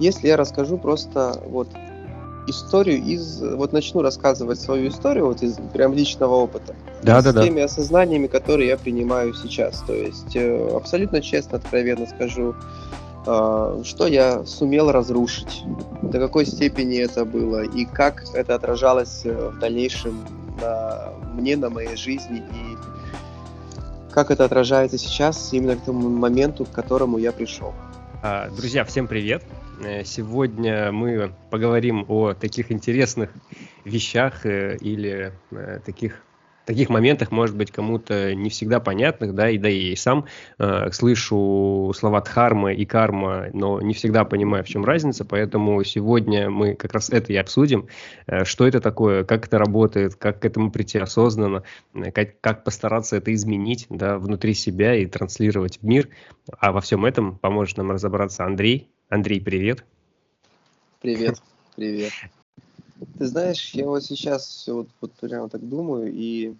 если я расскажу просто вот историю из... Вот начну рассказывать свою историю вот из прям личного опыта. Да, с да, да. теми осознаниями, которые я принимаю сейчас. То есть э, абсолютно честно, откровенно скажу, э, что я сумел разрушить, до какой степени это было и как это отражалось э, в дальнейшем на мне, на моей жизни и как это отражается сейчас именно к тому моменту, к которому я пришел. А, друзья, всем привет! Э, сегодня мы поговорим о таких интересных вещах э, или э, таких таких моментах, может быть, кому-то не всегда понятных, да, и да и сам э, слышу слова дхарма и карма, но не всегда понимаю, в чем разница, поэтому сегодня мы как раз это и обсудим, э, что это такое, как это работает, как к этому прийти осознанно, э, как, как постараться это изменить, да, внутри себя и транслировать в мир, а во всем этом поможет нам разобраться Андрей. Андрей, привет. Привет, привет. Ты знаешь, я вот сейчас все вот, вот прямо так думаю, и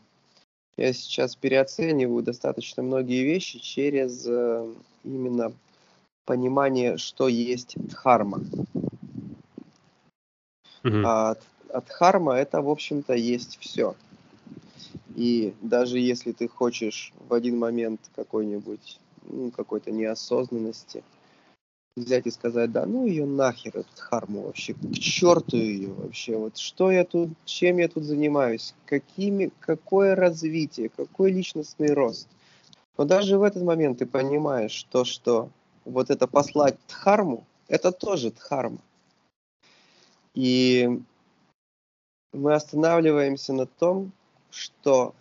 я сейчас переоцениваю достаточно многие вещи через э, именно понимание, что есть дхарма. Мгм. А от, дхарма это, в общем-то, есть все. И даже если ты хочешь в один момент какой-нибудь, ну, какой-то неосознанности, взять и сказать, да ну ее нахер, эту харму вообще, к черту ее вообще, вот что я тут, чем я тут занимаюсь, какими, какое развитие, какой личностный рост. Но даже в этот момент ты понимаешь то, что вот это послать дхарму, это тоже дхарма. И мы останавливаемся на том, что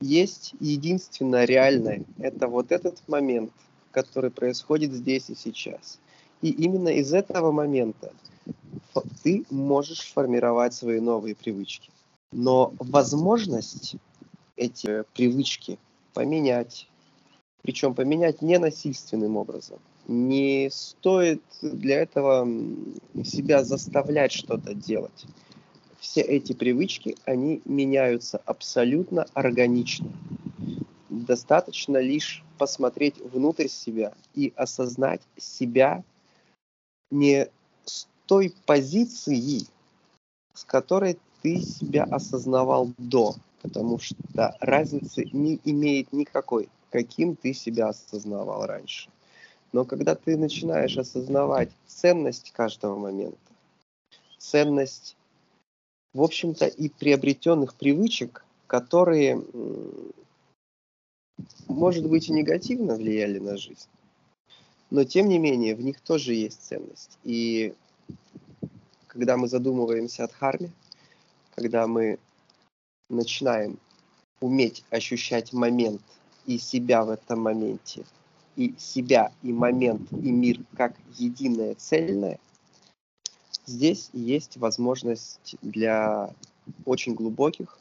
есть единственное реальное, это вот этот момент – который происходит здесь и сейчас. И именно из этого момента ты можешь формировать свои новые привычки. Но возможность эти привычки поменять, причем поменять не насильственным образом, не стоит для этого себя заставлять что-то делать. Все эти привычки, они меняются абсолютно органично. Достаточно лишь посмотреть внутрь себя и осознать себя не с той позиции, с которой ты себя осознавал до, потому что разницы не имеет никакой, каким ты себя осознавал раньше. Но когда ты начинаешь осознавать ценность каждого момента, ценность, в общем-то, и приобретенных привычек, которые может быть, и негативно влияли на жизнь, но тем не менее в них тоже есть ценность. И когда мы задумываемся о дхарме, когда мы начинаем уметь ощущать момент и себя в этом моменте, и себя, и момент, и мир как единое цельное, здесь есть возможность для очень глубоких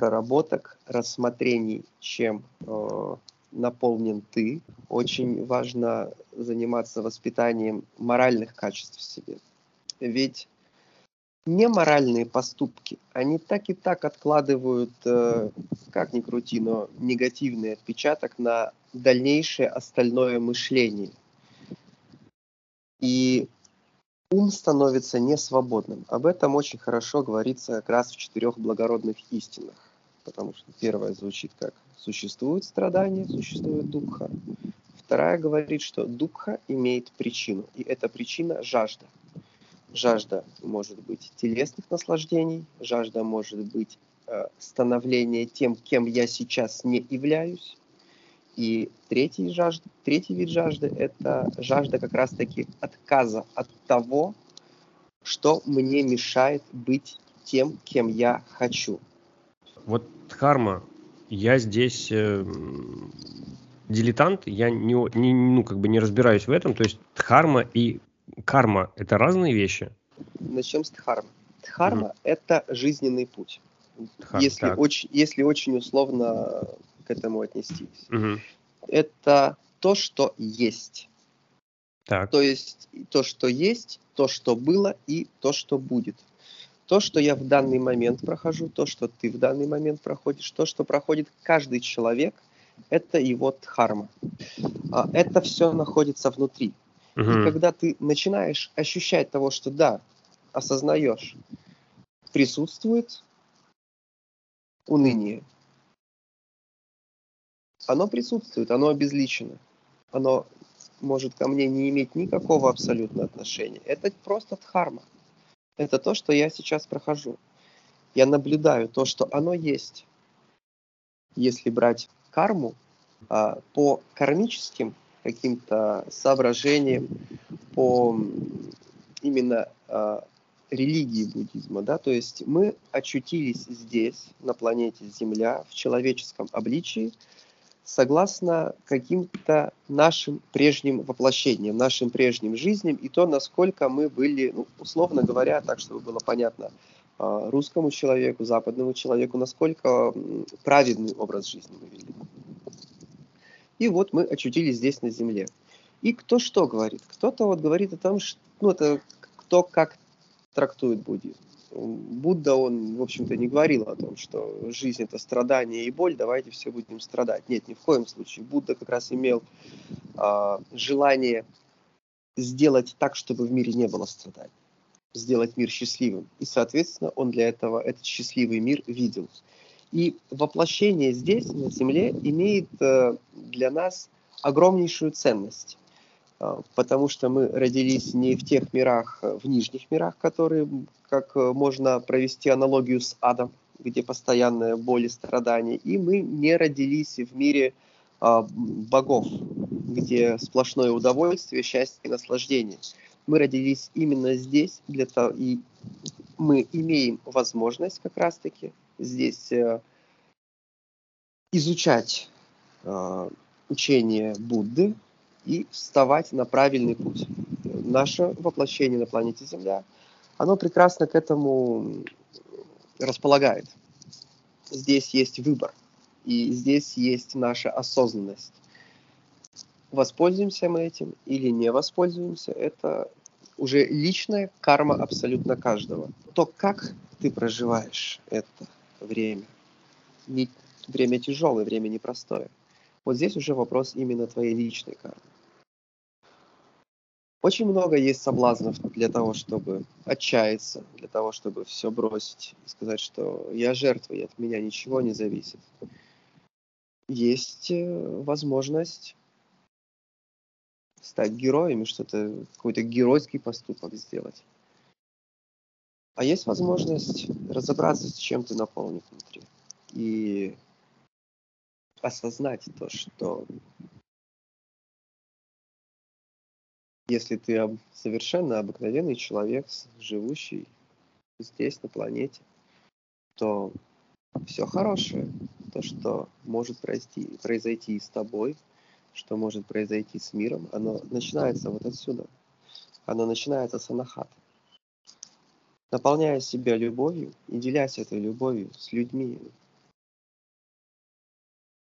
проработок, рассмотрений, чем э, наполнен ты. Очень важно заниматься воспитанием моральных качеств в себе. Ведь неморальные поступки, они так и так откладывают, э, как ни крути, но негативный отпечаток на дальнейшее остальное мышление. И ум становится несвободным. Об этом очень хорошо говорится как раз в четырех благородных истинах потому что первая звучит как «существует страдание, существует духа». Вторая говорит, что духа имеет причину, и эта причина – жажда. Жажда может быть телесных наслаждений, жажда может быть э, становление тем, кем я сейчас не являюсь. И третий, жажд, третий вид жажды – это жажда как раз-таки отказа от того, что мне мешает быть тем, кем я хочу. Вот Дхарма, я здесь э, дилетант, я не, не, ну, как бы не разбираюсь в этом. То есть Дхарма и карма – это разные вещи? Начнем с Дхармы. Дхарма угу. – это жизненный путь. Дхарма, если, очень, если очень условно к этому отнестись. Угу. Это то, что есть. Так. То есть то, что есть, то, что было и то, что будет то, что я в данный момент прохожу, то, что ты в данный момент проходишь, то, что проходит каждый человек, это его дхарма. А, это все находится внутри. Угу. И когда ты начинаешь ощущать того, что да, осознаешь, присутствует уныние. Оно присутствует, оно обезличено. Оно может ко мне не иметь никакого абсолютно отношения. Это просто дхарма. Это то, что я сейчас прохожу. Я наблюдаю то, что оно есть. Если брать карму а, по кармическим каким-то соображениям, по именно а, религии буддизма, да, то есть мы очутились здесь, на планете Земля, в человеческом обличии, согласно каким-то нашим прежним воплощениям, нашим прежним жизням и то, насколько мы были, ну, условно говоря, так, чтобы было понятно, а, русскому человеку, западному человеку, насколько праведный образ жизни мы вели. И вот мы очутились здесь на Земле. И кто что говорит? Кто-то вот говорит о том, что, ну, это кто как трактует буддизм. Будда, он, в общем-то, не говорил о том, что жизнь – это страдание и боль, давайте все будем страдать. Нет, ни в коем случае. Будда как раз имел э, желание сделать так, чтобы в мире не было страданий, сделать мир счастливым. И, соответственно, он для этого этот счастливый мир видел. И воплощение здесь, на Земле, имеет э, для нас огромнейшую ценность. А, потому что мы родились не в тех мирах, э, в нижних мирах, которые, как э, можно провести аналогию с адом, где постоянная боль и страдания, и мы не родились в мире а, богов, где сплошное удовольствие, счастье и наслаждение. Мы родились именно здесь, для того, и мы имеем возможность как раз-таки здесь э, изучать э, учение Будды, и вставать на правильный путь. Наше воплощение на планете Земля, оно прекрасно к этому располагает. Здесь есть выбор, и здесь есть наша осознанность. Воспользуемся мы этим или не воспользуемся, это уже личная карма абсолютно каждого. То, как ты проживаешь это время, не, время тяжелое, время непростое. Вот здесь уже вопрос именно твоей личной кармы. Очень много есть соблазнов для того, чтобы отчаяться, для того, чтобы все бросить и сказать, что я жертва, и от меня ничего не зависит. Есть э, возможность стать героем и что-то, какой-то геройский поступок сделать. А есть возможность разобраться, с чем ты наполнен внутри. И осознать то, что если ты совершенно обыкновенный человек, живущий здесь, на планете, то все хорошее, то, что может произойти, произойти с тобой, что может произойти с миром, оно начинается вот отсюда. Оно начинается с анахаты. Наполняя себя любовью и делясь этой любовью с людьми,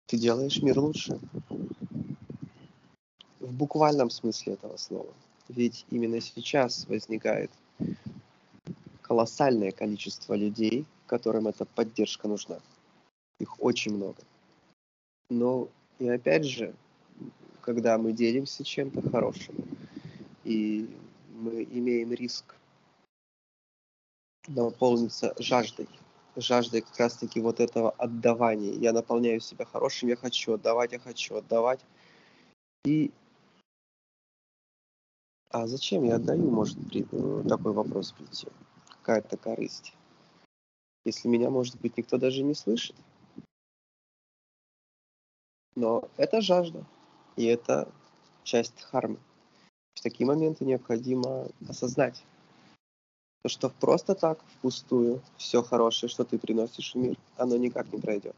ты делаешь мир лучше в буквальном смысле этого слова. Ведь именно сейчас возникает колоссальное количество людей, которым эта поддержка нужна. Их очень много. Но и опять же, когда мы делимся чем-то хорошим, и мы имеем риск наполниться жаждой, жаждой как раз-таки вот этого отдавания. Я наполняю себя хорошим, я хочу отдавать, я хочу отдавать. И а зачем я отдаю, может при, э, такой вопрос прийти? Какая-то корысть. Если меня, может быть, никто даже не слышит. Но это жажда. И это часть хармы. В такие моменты необходимо осознать, то, что просто так, впустую, все хорошее, что ты приносишь в мир, оно никак не пройдет.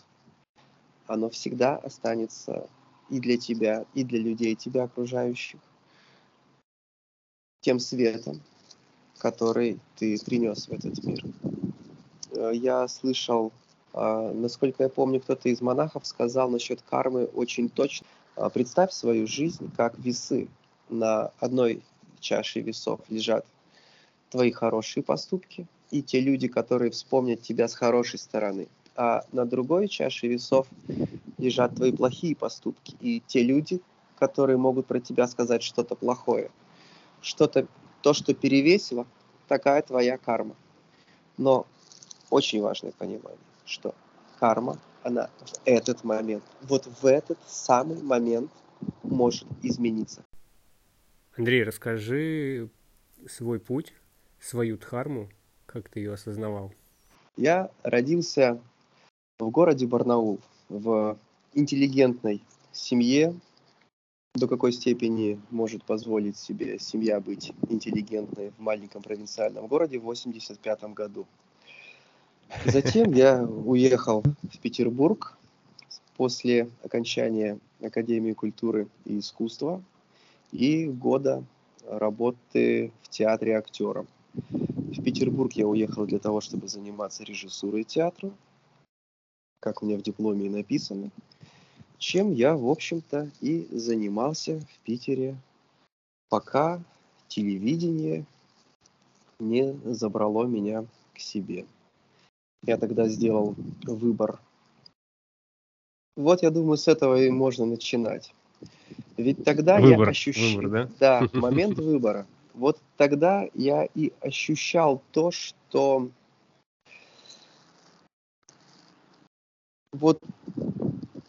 Оно всегда останется и для тебя, и для людей тебя окружающих тем светом, который ты принес в этот мир. Э, я слышал, а, насколько я помню, кто-то из монахов сказал насчет кармы очень точно. А, представь свою жизнь как весы. На одной чаше весов лежат твои хорошие поступки и те люди, которые вспомнят тебя с хорошей стороны. А на другой чаше весов лежат твои плохие поступки и те люди, которые могут про тебя сказать что-то плохое – что-то, то, что перевесило, такая твоя карма. Но очень важное понимание, что карма, она в этот момент, вот в этот самый момент может измениться. Андрей, расскажи свой путь, свою дхарму, как ты ее осознавал. Я родился в городе Барнаул, в интеллигентной семье, до какой степени может позволить себе семья быть интеллигентной в маленьком провинциальном городе в 85 году. Затем я уехал в Петербург после окончания Академии культуры и искусства и года работы в театре актером. В Петербург я уехал для того, чтобы заниматься режиссурой театра, как у меня в дипломе и написано чем я, в общем-то, и занимался в Питере, пока телевидение не забрало меня к себе. Я тогда сделал выбор. Вот, я думаю, с этого и можно начинать. Ведь тогда выбор, я ощущал... Выбор, да? Да, момент выбора. Вот тогда я и ощущал то, что вот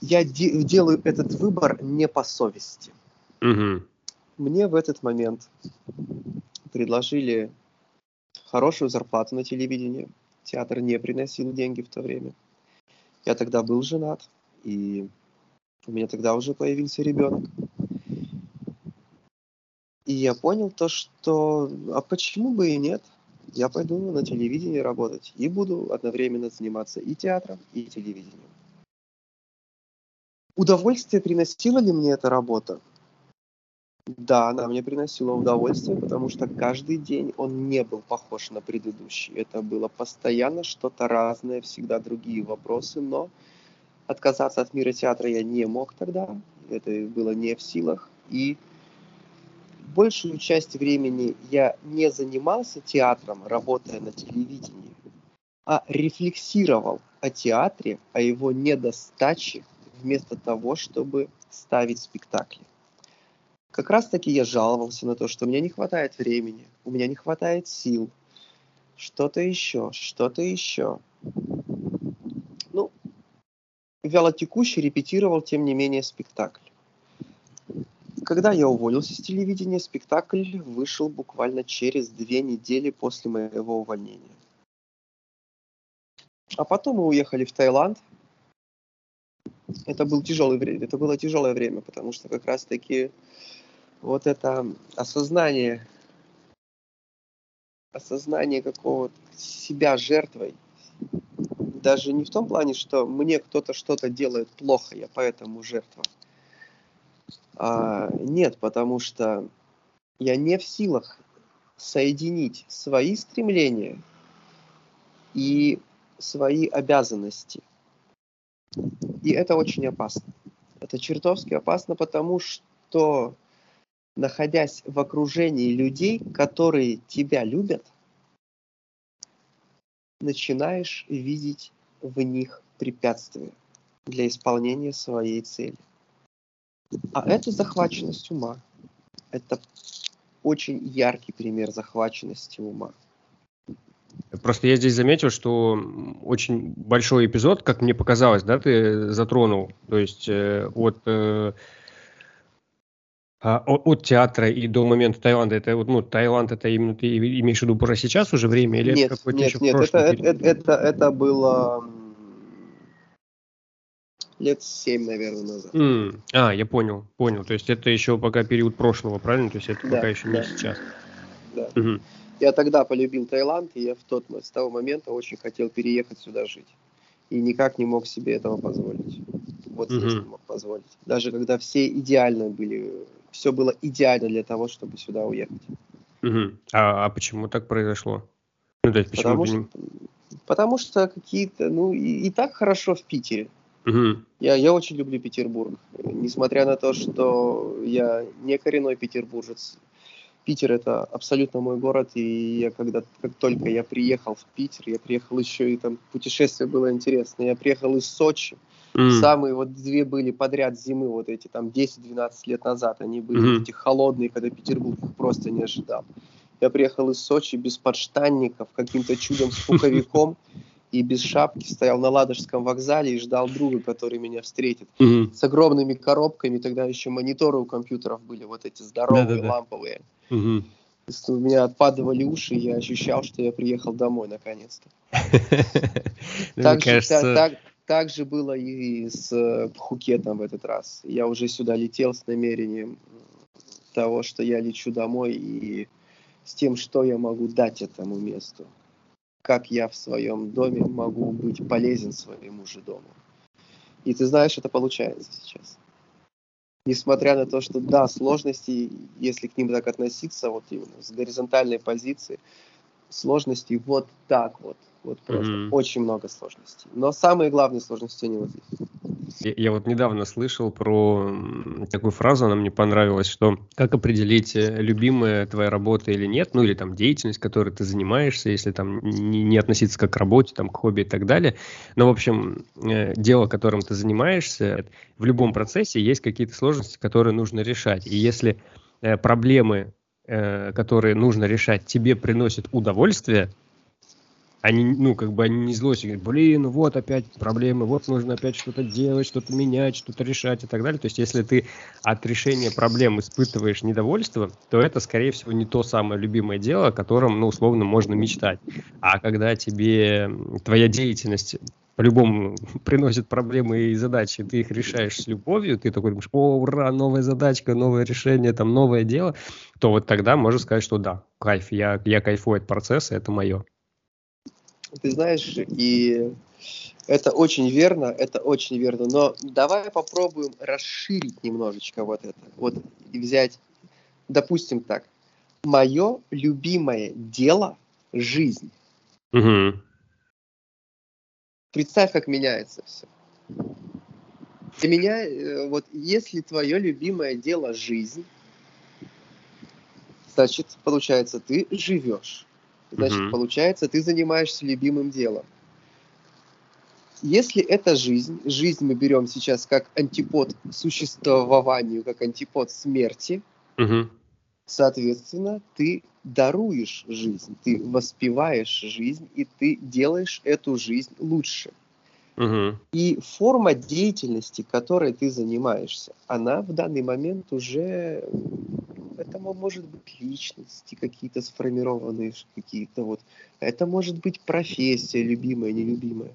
я де- делаю этот выбор не по совести. Угу. Мне в этот момент предложили хорошую зарплату на телевидении. Театр не приносил деньги в то время. Я тогда был женат, и у меня тогда уже появился ребенок. И я понял то, что а почему бы и нет? Я пойду на телевидение работать и буду одновременно заниматься и театром, и телевидением. Удовольствие приносила ли мне эта работа? Да, она мне приносила удовольствие, потому что каждый день он не был похож на предыдущий. Это было постоянно что-то разное, всегда другие вопросы, но отказаться от мира театра я не мог тогда, это было не в силах. И большую часть времени я не занимался театром, работая на телевидении, а рефлексировал о театре, о его недостаче, вместо того, чтобы ставить спектакли. Как раз таки я жаловался на то, что меня не хватает времени, у меня не хватает сил, что-то еще, что-то еще. Ну, вялотекущий репетировал, тем не менее, спектакль. Когда я уволился с телевидения, спектакль вышел буквально через две недели после моего увольнения. А потом мы уехали в Таиланд, это был тяжелый время, это было тяжелое время, потому что как раз-таки вот это осознание, осознание какого-то себя жертвой, даже не в том плане, что мне кто-то что-то делает плохо, я поэтому жертва. А, нет, потому что я не в силах соединить свои стремления и свои обязанности. И это очень опасно. Это чертовски опасно, потому что, находясь в окружении людей, которые тебя любят, начинаешь видеть в них препятствия для исполнения своей цели. А это захваченность ума. Это очень яркий пример захваченности ума. Просто я здесь заметил, что очень большой эпизод, как мне показалось, да, ты затронул. То есть э, от, э, а, от театра и до момента Таиланда. Это вот, ну, Таиланд, это именно ты имеешь в виду про сейчас уже время или нет, это какое-то нет, еще нет, это, это, это, это было лет семь, наверное, назад. Mm. А, я понял, понял. То есть это еще пока период прошлого, правильно? То есть это да, пока еще да. не сейчас. Да. Угу. Я тогда полюбил Таиланд, и я в тот, с того момента очень хотел переехать сюда жить. И никак не мог себе этого позволить. Вот здесь не мог позволить. Даже когда все идеально были, все было идеально для того, чтобы сюда уехать. Угу. А, а почему так произошло? Ну, то есть, почему потому, что, потому что какие-то, ну, и, и так хорошо в Питере. Угу. Я, я очень люблю Петербург. Несмотря на то, что я не коренной петербуржец, Питер это абсолютно мой город, и я когда, как только я приехал в Питер, я приехал еще и там путешествие было интересное, я приехал из Сочи, Mm. Самые вот две были подряд зимы, вот эти там 10-12 лет назад, они были mm. эти холодные, когда Петербург просто не ожидал. Я приехал из Сочи без подштанников, каким-то чудом с пуховиком и без шапки, стоял на Ладожском вокзале и ждал друга, который меня встретит. Mm-hmm. С огромными коробками, тогда еще мониторы у компьютеров были, вот эти здоровые, Да-да-да. ламповые. Mm-hmm. У меня отпадывали уши, и я ощущал, что я приехал домой наконец-то. Так, так же было и с э, Пхукетом в этот раз. Я уже сюда летел с намерением того, что я лечу домой и с тем, что я могу дать этому месту. Как я в своем доме могу быть полезен своему же дому. И ты знаешь, это получается сейчас. Несмотря на то, что да, сложности, если к ним так относиться, вот именно с горизонтальной позиции, сложности вот так вот вот просто mm-hmm. очень много сложностей. Но самые главные сложности они вот здесь. Я, я вот недавно слышал про такую фразу, она мне понравилась, что как определить, э, любимая твоя работа или нет, ну или там деятельность, которой ты занимаешься, если там не, не относиться как к работе, там к хобби и так далее. Но, в общем, э, дело, которым ты занимаешься, в любом процессе есть какие-то сложности, которые нужно решать. И если э, проблемы, которые нужно решать, тебе приносят удовольствие, они, ну, как бы они не злостью говорят, блин, вот опять проблемы, вот нужно опять что-то делать, что-то менять, что-то решать и так далее. То есть, если ты от решения проблем испытываешь недовольство, то это, скорее всего, не то самое любимое дело, о котором, ну, условно, можно мечтать. А когда тебе твоя деятельность по-любому приносит проблемы и задачи, ты их решаешь с любовью, ты такой думаешь, о, ура, новая задачка, новое решение, там, новое дело, то вот тогда можно сказать, что да, кайф, я, я кайфую от процесса, это мое. Ты знаешь, и это очень верно, это очень верно. Но давай попробуем расширить немножечко вот это. Вот и взять, допустим так, мое любимое дело – жизнь. Угу. Представь, как меняется все. Для меня, э, вот если твое любимое дело – жизнь, значит, получается, ты живешь. Значит, угу. получается, ты занимаешься любимым делом. Если это жизнь, жизнь мы берем сейчас как антипод существованию, как антипод смерти, угу. соответственно, ты даруешь жизнь, ты воспеваешь жизнь, и ты делаешь эту жизнь лучше. Угу. И форма деятельности, которой ты занимаешься, она в данный момент уже это может быть личности какие-то сформированные, какие-то вот. Это может быть профессия любимая, нелюбимая.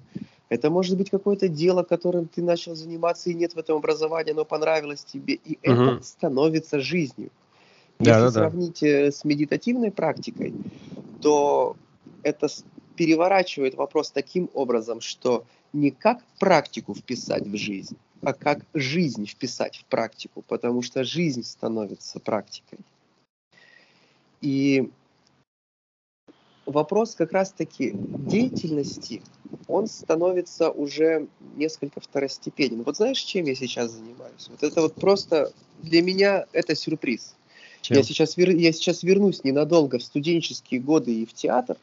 Это может быть какое-то дело, которым ты начал заниматься, и нет в этом образования, но понравилось тебе, и угу. это становится жизнью. Если да, да, сравнить да. с медитативной практикой, то это переворачивает вопрос таким образом, что не как практику вписать в жизнь, а как жизнь вписать в практику, потому что жизнь становится практикой. И вопрос как раз-таки деятельности, он становится уже несколько второстепенен. Вот знаешь, чем я сейчас занимаюсь? Вот это вот просто для меня это сюрприз. Чем? Я сейчас, я сейчас вернусь ненадолго в студенческие годы и в театр,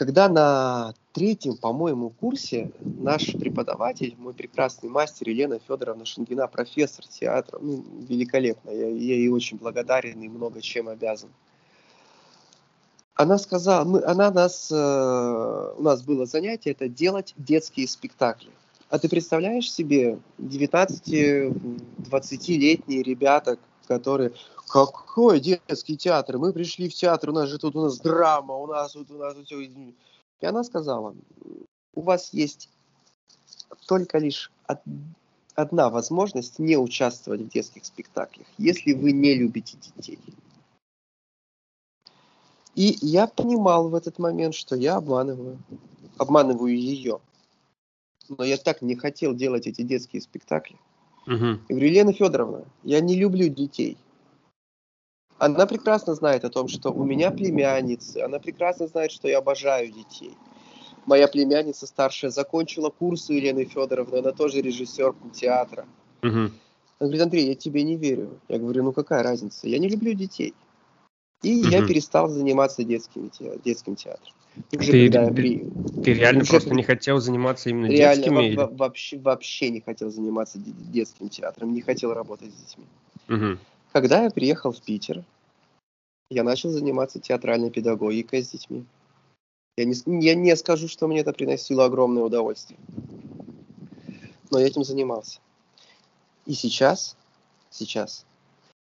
когда на третьем, по-моему, курсе наш преподаватель, мой прекрасный мастер Елена Федоровна Шангина, профессор театра, ну, великолепно, я, ей очень благодарен и много чем обязан. Она сказала, мы, она нас, э, у нас было занятие, это делать детские спектакли. А ты представляешь себе 19-20-летние ребята, которые, какой детский театр? Мы пришли в театр, у нас же тут у нас драма, у нас тут у нас все. И она сказала, у вас есть только лишь одна возможность не участвовать в детских спектаклях, если вы не любите детей. И я понимал в этот момент, что я обманываю. Обманываю ее. Но я так не хотел делать эти детские спектакли. Угу. Я говорю, Елена Федоровна, я не люблю детей. Она прекрасно знает о том, что у меня племянницы, она прекрасно знает, что я обожаю детей. Моя племянница старшая закончила курсы Елены Федоровны, она тоже режиссер театра. Угу. Она говорит, Андрей, я тебе не верю. Я говорю, ну какая разница? Я не люблю детей. И угу. я перестал заниматься детскими, детским театром. Уже ты, когда при... ты реально уже... просто не хотел заниматься именно реально, детскими? Реально, вообще, вообще не хотел заниматься детским театром, не хотел работать с детьми. Угу. Когда я приехал в Питер, я начал заниматься театральной педагогикой с детьми. Я не, я не скажу, что мне это приносило огромное удовольствие. Но я этим занимался. И сейчас, сейчас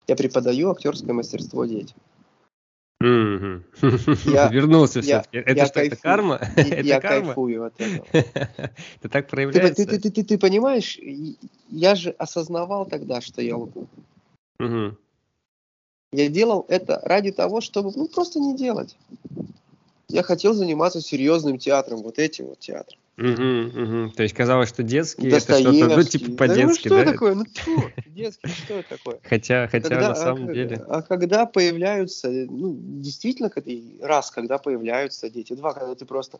я преподаю актерское мастерство детям. Я, Вернулся все-таки. Это я что, кайфую, это карма? это я карма? кайфую от этого. это так проявляется? Ты, ты, ты, ты, понимаешь, я же осознавал тогда, что я лгу. Угу. Я делал это ради того, чтобы ну, просто не делать. Я хотел заниматься серьезным театром, вот этим вот театром. Угу, угу. То есть казалось, что детский это что-то, ну, типа по-детски, да? Ну, что такое? Ну, что? Детский, что это такое? Хотя, хотя когда, на самом а, деле... А когда появляются, ну, действительно, раз, когда появляются дети, два, когда ты просто...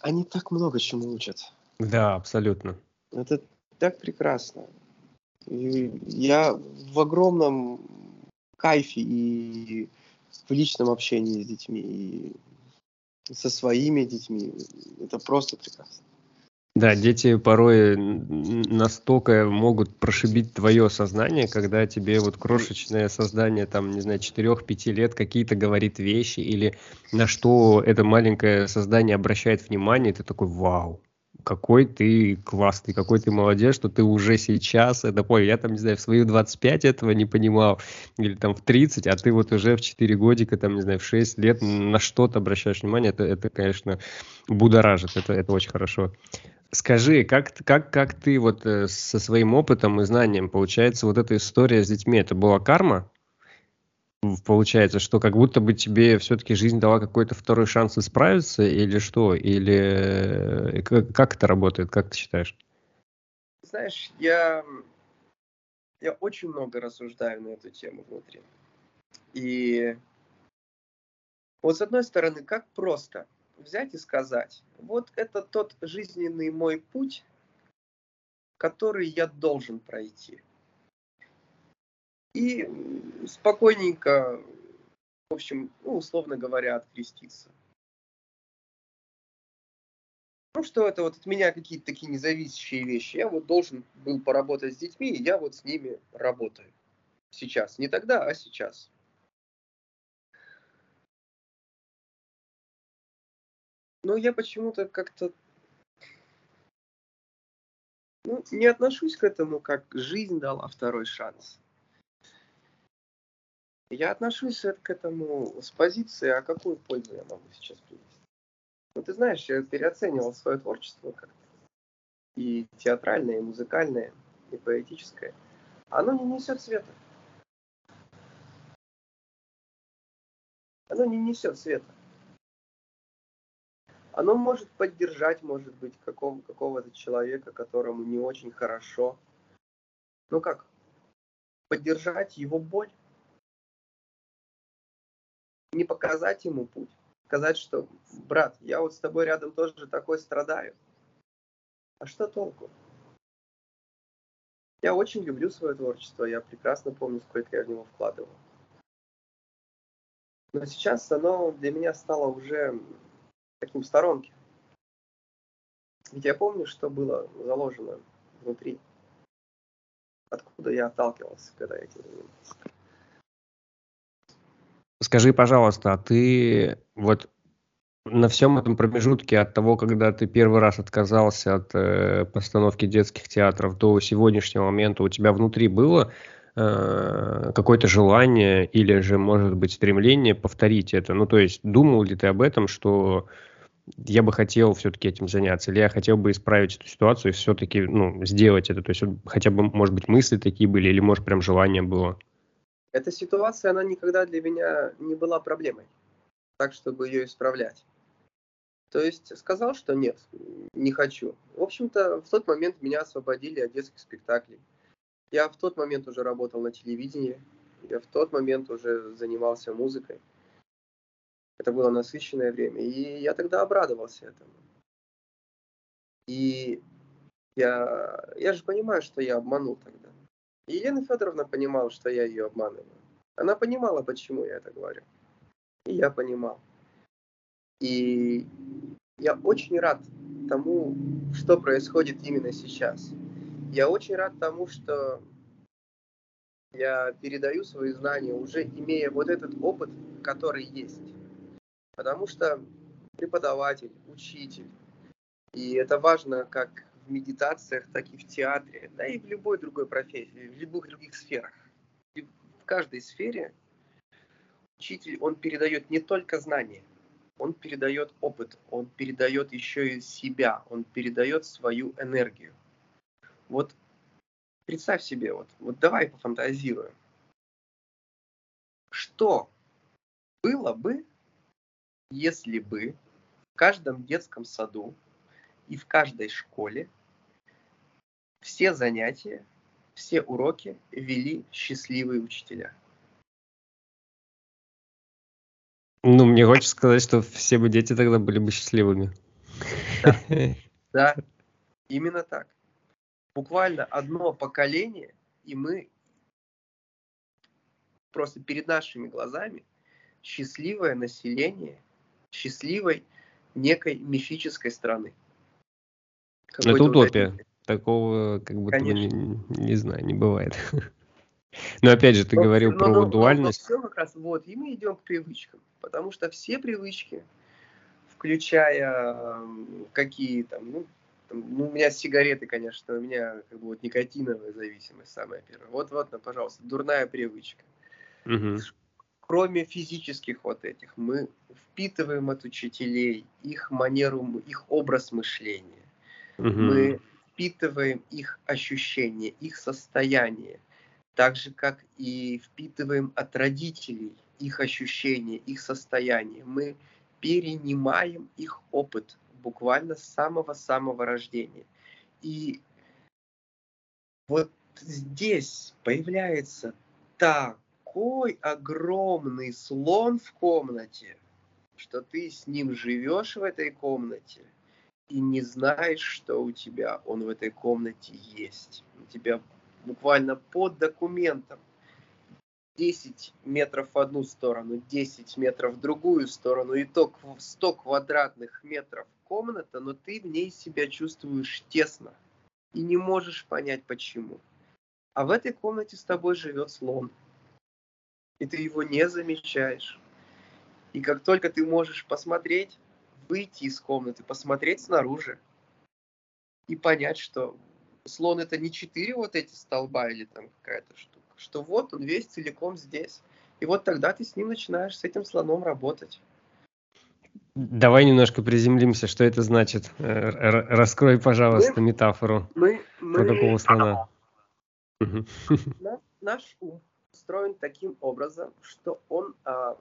Они так много чему учат. Да, абсолютно. Это так прекрасно. Я в огромном кайфе и в личном общении с детьми, и со своими детьми. Это просто прекрасно. Да, дети порой настолько могут прошибить твое сознание, когда тебе вот крошечное создание, там, не знаю, 4-5 лет какие-то говорит вещи, или на что это маленькое создание обращает внимание, и ты такой, вау, какой ты классный, какой ты молодец, что ты уже сейчас это понял. Я там, не знаю, в свою 25 этого не понимал, или там в 30, а ты вот уже в 4 годика, там, не знаю, в 6 лет на что-то обращаешь внимание, это, это конечно, будоражит, это, это очень хорошо. Скажи, как, как, как ты вот э, со своим опытом и знанием, получается, вот эта история с детьми, это была карма? Получается, что как будто бы тебе все-таки жизнь дала какой-то второй шанс исправиться, или что? Или э, как, это работает, как ты считаешь? Знаешь, я, я очень много рассуждаю на эту тему внутри. И вот с одной стороны, как просто взять и сказать, вот это тот жизненный мой путь, который я должен пройти и спокойненько, в общем, ну, условно говоря, откреститься. Ну, что это вот от меня какие-то такие независящие вещи. Я вот должен был поработать с детьми, и я вот с ними работаю. Сейчас. Не тогда, а сейчас. Но я почему-то как-то ну, не отношусь к этому, как жизнь дала второй шанс. Я отношусь к этому с позиции, а какую пользу я могу сейчас принести. Ну, ты знаешь, я переоценивал свое творчество как-то. И театральное, и музыкальное, и поэтическое. Оно не несет света. Оно не несет света. Оно может поддержать, может быть, какого- какого-то человека, которому не очень хорошо. Ну как? Поддержать его боль не показать ему путь. Сказать, что, брат, я вот с тобой рядом тоже такой страдаю. А что толку? Я очень люблю свое творчество, я прекрасно помню, сколько я в него вкладывал. Но сейчас оно для меня стало уже таким в сторонке. Ведь я помню, что было заложено внутри. Откуда я отталкивался, когда я этим занимался. Скажи, пожалуйста, а ты вот на всем этом промежутке от того, когда ты первый раз отказался от э, постановки детских театров до сегодняшнего момента, у тебя внутри было э, какое-то желание или же, может быть, стремление повторить это? Ну, то есть, думал ли ты об этом, что я бы хотел все-таки этим заняться, или я хотел бы исправить эту ситуацию и все-таки ну, сделать это? То есть, хотя бы, может быть, мысли такие были, или, может, прям желание было? Эта ситуация, она никогда для меня не была проблемой, так, чтобы ее исправлять. То есть сказал, что нет, не хочу. В общем-то, в тот момент меня освободили от детских спектаклей. Я в тот момент уже работал на телевидении, я в тот момент уже занимался музыкой. Это было насыщенное время, и я тогда обрадовался этому. И я, я же понимаю, что я обманул тогда. Елена Федоровна понимала, что я ее обманываю. Она понимала, почему я это говорю. И я понимал. И я очень рад тому, что происходит именно сейчас. Я очень рад тому, что я передаю свои знания, уже имея вот этот опыт, который есть. Потому что преподаватель, учитель, и это важно как в медитациях, так и в театре, да и в любой другой профессии, в любых других сферах. И в каждой сфере учитель, он передает не только знания, он передает опыт, он передает еще и себя, он передает свою энергию. Вот представь себе, вот, вот давай пофантазируем. Что было бы, если бы в каждом детском саду и в каждой школе все занятия, все уроки вели счастливые учителя? Ну, мне хочется сказать, что все бы дети тогда были бы счастливыми. Да, да именно так. Буквально одно поколение, и мы просто перед нашими глазами счастливое население счастливой некой мифической страны. Это утопия. Такого как будто не, не знаю, не бывает. Но опять же, ты но, говорил но, про но, дуальность. Но, но все как раз вот, и мы идем к привычкам, потому что все привычки, включая какие там, ну, там, ну, у меня сигареты, конечно, у меня как бы вот никотиновая зависимость самая первая. Вот, вот, ну, пожалуйста, дурная привычка. Угу. Кроме физических вот этих, мы впитываем от учителей их манеру, их образ мышления. Угу. Мы впитываем их ощущения, их состояние так же, как и впитываем от родителей их ощущения, их состояние. Мы перенимаем их опыт буквально с самого-самого рождения. И вот здесь появляется такой огромный слон в комнате, что ты с ним живешь в этой комнате и не знаешь, что у тебя он в этой комнате есть. У тебя буквально под документом. 10 метров в одну сторону, 10 метров в другую сторону, и то 100 квадратных метров комната, но ты в ней себя чувствуешь тесно и не можешь понять почему. А в этой комнате с тобой живет слон, и ты его не замечаешь. И как только ты можешь посмотреть, выйти из комнаты, посмотреть снаружи и понять, что слон это не четыре вот эти столба или там какая-то штука, что вот он весь целиком здесь. И вот тогда ты с ним начинаешь, с этим слоном работать. Давай немножко приземлимся, что это значит. Э, раскрой, пожалуйста, мы, метафору. Мы, мы, про какого слона? Наш, наш ум устроен таким образом, что он а,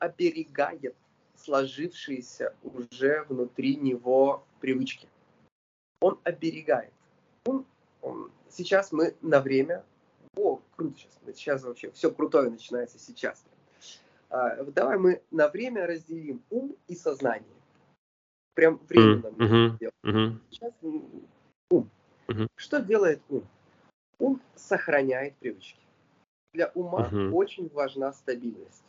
оберегает сложившиеся уже внутри него привычки. Он оберегает он, сейчас мы на время, о, круто сейчас, сейчас вообще все крутое начинается сейчас. А, давай мы на время разделим ум и сознание. Прям временно mm-hmm. Mm-hmm. Mm-hmm. Сейчас ум. Mm-hmm. Что делает ум? Ум сохраняет привычки. Для ума mm-hmm. очень важна стабильность.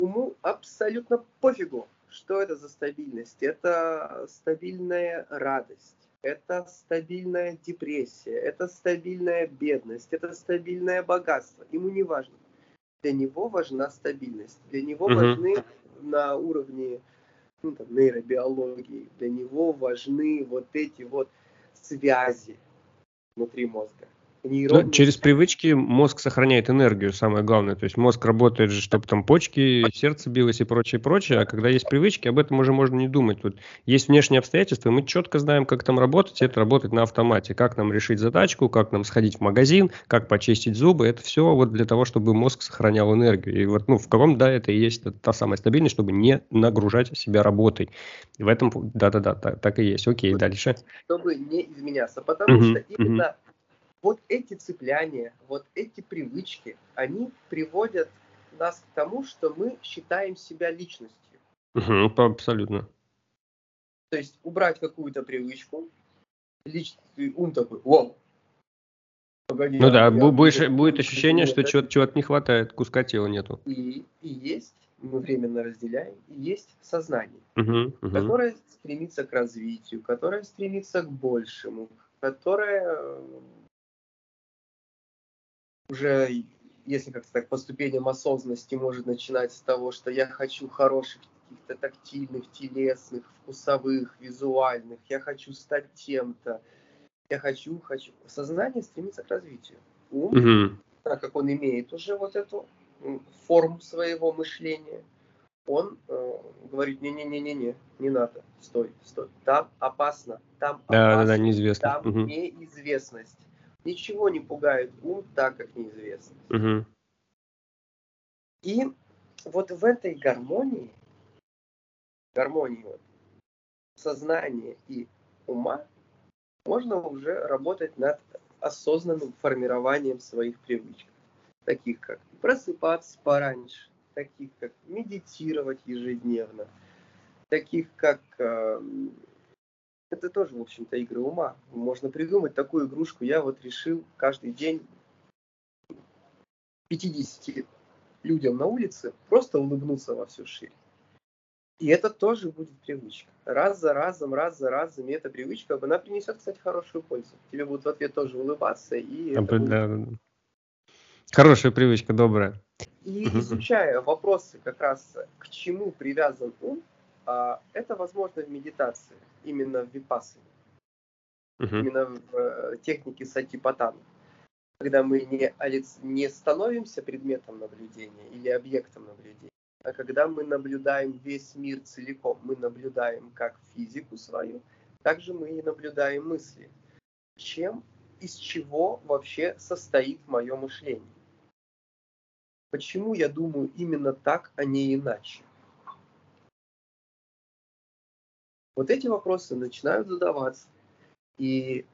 Уму абсолютно пофигу, что это за стабильность. Это стабильная радость это стабильная депрессия, это стабильная бедность, это стабильное богатство. Ему не важно. Для него важна стабильность. Для него угу. важны на уровне ну, там, нейробиологии, для него важны вот эти вот связи внутри мозга. Ну, через привычки мозг сохраняет энергию, самое главное. То есть мозг работает же, чтобы там почки, сердце билось и прочее, прочее. А когда есть привычки, об этом уже можно не думать. Тут есть внешние обстоятельства, мы четко знаем, как там работать, и это работает на автомате. Как нам решить задачку, как нам сходить в магазин, как почистить зубы. Это все вот для того, чтобы мозг сохранял энергию. И вот ну, в каком, да, это и есть та самая стабильность, чтобы не нагружать себя работой. И в этом, да-да-да, так, так и есть. Окей, дальше. Чтобы не изменяться, потому угу, что именно угу вот эти цепляния, вот эти привычки, они приводят нас к тому, что мы считаем себя личностью. Угу, абсолютно. То есть убрать какую-то привычку, личный ум такой, вау, Погоди, ну да, я, будешь, я, будет ощущение, что чего-то, чего не хватает, куска тела нету. И, и есть, мы временно разделяем, и есть сознание, угу, угу. которое стремится к развитию, которое стремится к большему, которое уже, если как-то так по ступеням осознанности может начинать с того, что я хочу хороших каких-то тактильных, телесных, вкусовых, визуальных, я хочу стать тем-то, я хочу, хочу. Сознание стремится к развитию. Ум, угу. так как он имеет уже вот эту форму своего мышления, он э, говорит, не-не-не-не-не, не надо, стой, стой, там опасно, там да, опасно, да, да, неизвестно. там угу. неизвестность. Ничего не пугает ум так, как неизвестность. Угу. И вот в этой гармонии, гармонии вот, сознания и ума, можно уже работать над осознанным формированием своих привычек, таких как просыпаться пораньше, таких как медитировать ежедневно, таких как э, это тоже, в общем-то, игры ума. Можно придумать такую игрушку. Я вот решил каждый день 50 людям на улице просто улыбнуться во всю ширь. И это тоже будет привычка. Раз за разом, раз за разом, и эта привычка, она принесет, кстати, хорошую пользу. Тебе будут в ответ тоже улыбаться. И а, будет... да, да. Хорошая привычка, добрая. И изучая вопросы как раз, к чему привязан ум, а, это возможно в медитации, именно в випассане, именно в э, технике сатипатана когда мы не, не становимся предметом наблюдения или объектом наблюдения, а когда мы наблюдаем весь мир целиком, мы наблюдаем как физику свою, также мы и наблюдаем мысли. Чем, из чего вообще состоит мое мышление? Почему я думаю именно так, а не иначе? Вот эти вопросы начинают задаваться, и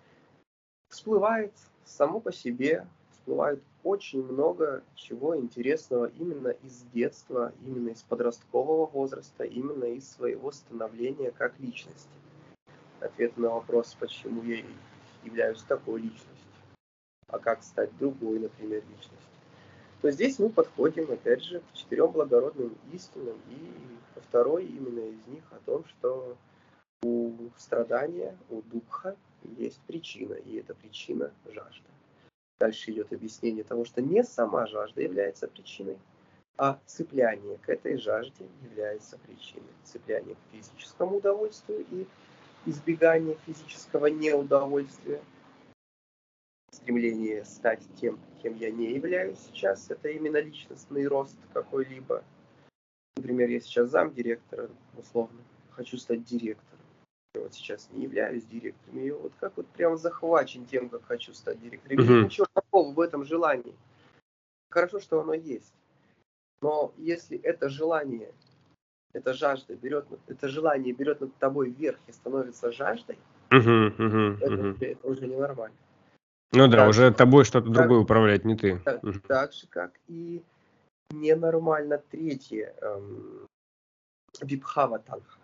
всплывает само по себе, всплывает очень много чего интересного именно из детства, именно из подросткового возраста, именно из своего становления как личности. Ответ на вопрос, почему я являюсь такой личностью, а как стать другой, например, личностью. То здесь мы подходим, опять же, к четырем благородным истинам, и ко второй именно из них о том, что у страдания, у духа есть причина, и эта причина – жажда. Дальше идет объяснение того, что не сама жажда является причиной, а цепляние к этой жажде является причиной. Цепляние к физическому удовольствию и избегание физического неудовольствия. Стремление стать тем, кем я не являюсь сейчас, это именно личностный рост какой-либо. Например, я сейчас зам директора, условно, хочу стать директором я вот сейчас не являюсь директором, я вот как вот прям захвачен тем, как хочу стать директором. Mm-hmm. Ничего такого в этом желании. Хорошо, что оно есть. Но если это желание, это жажда берет, это желание берет над тобой вверх и становится жаждой, uh-huh, uh-huh, это, это уже ненормально. Ну да, так, уже тобой что-то другое управляет, не ты. Так, uh-huh. так же, как и ненормально третье, эм, випхава танха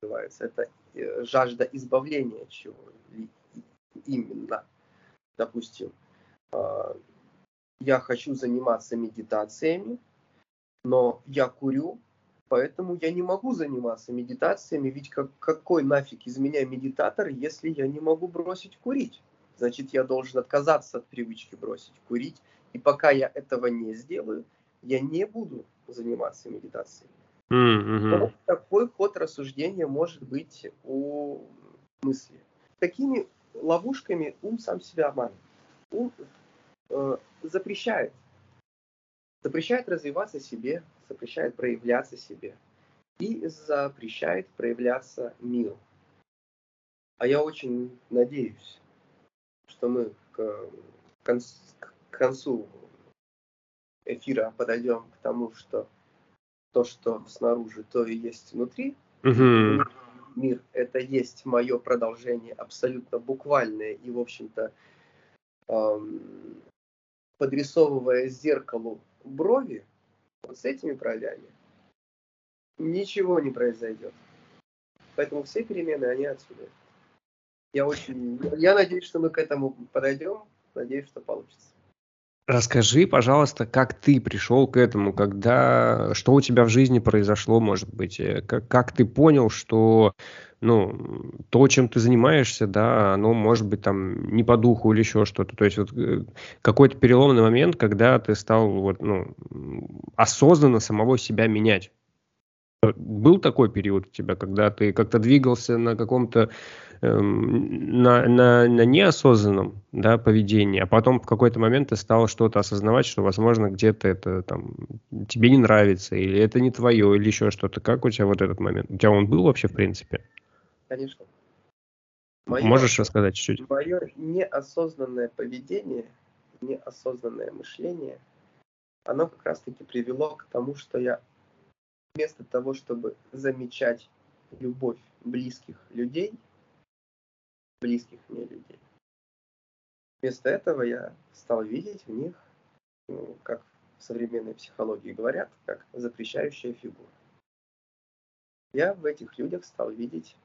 называется. Это жажда избавления чего именно. Допустим, а, я хочу заниматься медитациями, но я курю, поэтому я не могу заниматься медитациями, ведь как, какой нафиг из меня медитатор, если я не могу бросить курить? Значит, я должен отказаться от привычки бросить курить, и пока я этого не сделаю, я не буду заниматься медитацией. Mm-hmm. такой ход рассуждения может быть у мысли. Такими ловушками ум сам себя обманывает. Ум э, запрещает. Запрещает развиваться себе, запрещает проявляться себе и запрещает проявляться миру. А я очень надеюсь, что мы к, концу, к концу эфира подойдем к тому, что то, что снаружи, то и есть внутри. Угу. Мир – это есть мое продолжение абсолютно буквальное и, в общем-то, эм, подрисовывая зеркалу брови, вот с этими бровями, ничего не произойдет. Поэтому все перемены, они отсюда. Я очень, я надеюсь, что мы к этому подойдем, Надеюсь, что получится. Расскажи, пожалуйста, как ты пришел к этому, когда, что у тебя в жизни произошло, может быть, э, как, как ты понял, что, ну, то, чем ты занимаешься, да, оно может быть там не по духу или еще что-то. То есть вот э, какой-то переломный момент, когда ты стал вот, ну, осознанно самого себя менять. Был такой период у тебя, когда ты как-то двигался на каком-то эм, на, на, на неосознанном да, поведении, а потом в какой-то момент ты стал что-то осознавать, что, возможно, где-то это там тебе не нравится, или это не твое, или еще что-то. Как у тебя вот этот момент? У тебя он был вообще, в принципе? Конечно. Мое, Можешь рассказать чуть-чуть? Мое неосознанное поведение, неосознанное мышление, оно как раз-таки привело к тому, что я вместо того, чтобы замечать любовь близких людей, близких мне людей, вместо этого я стал видеть в них, ну, как в современной психологии говорят, как запрещающая фигура. Я в этих людях стал видеть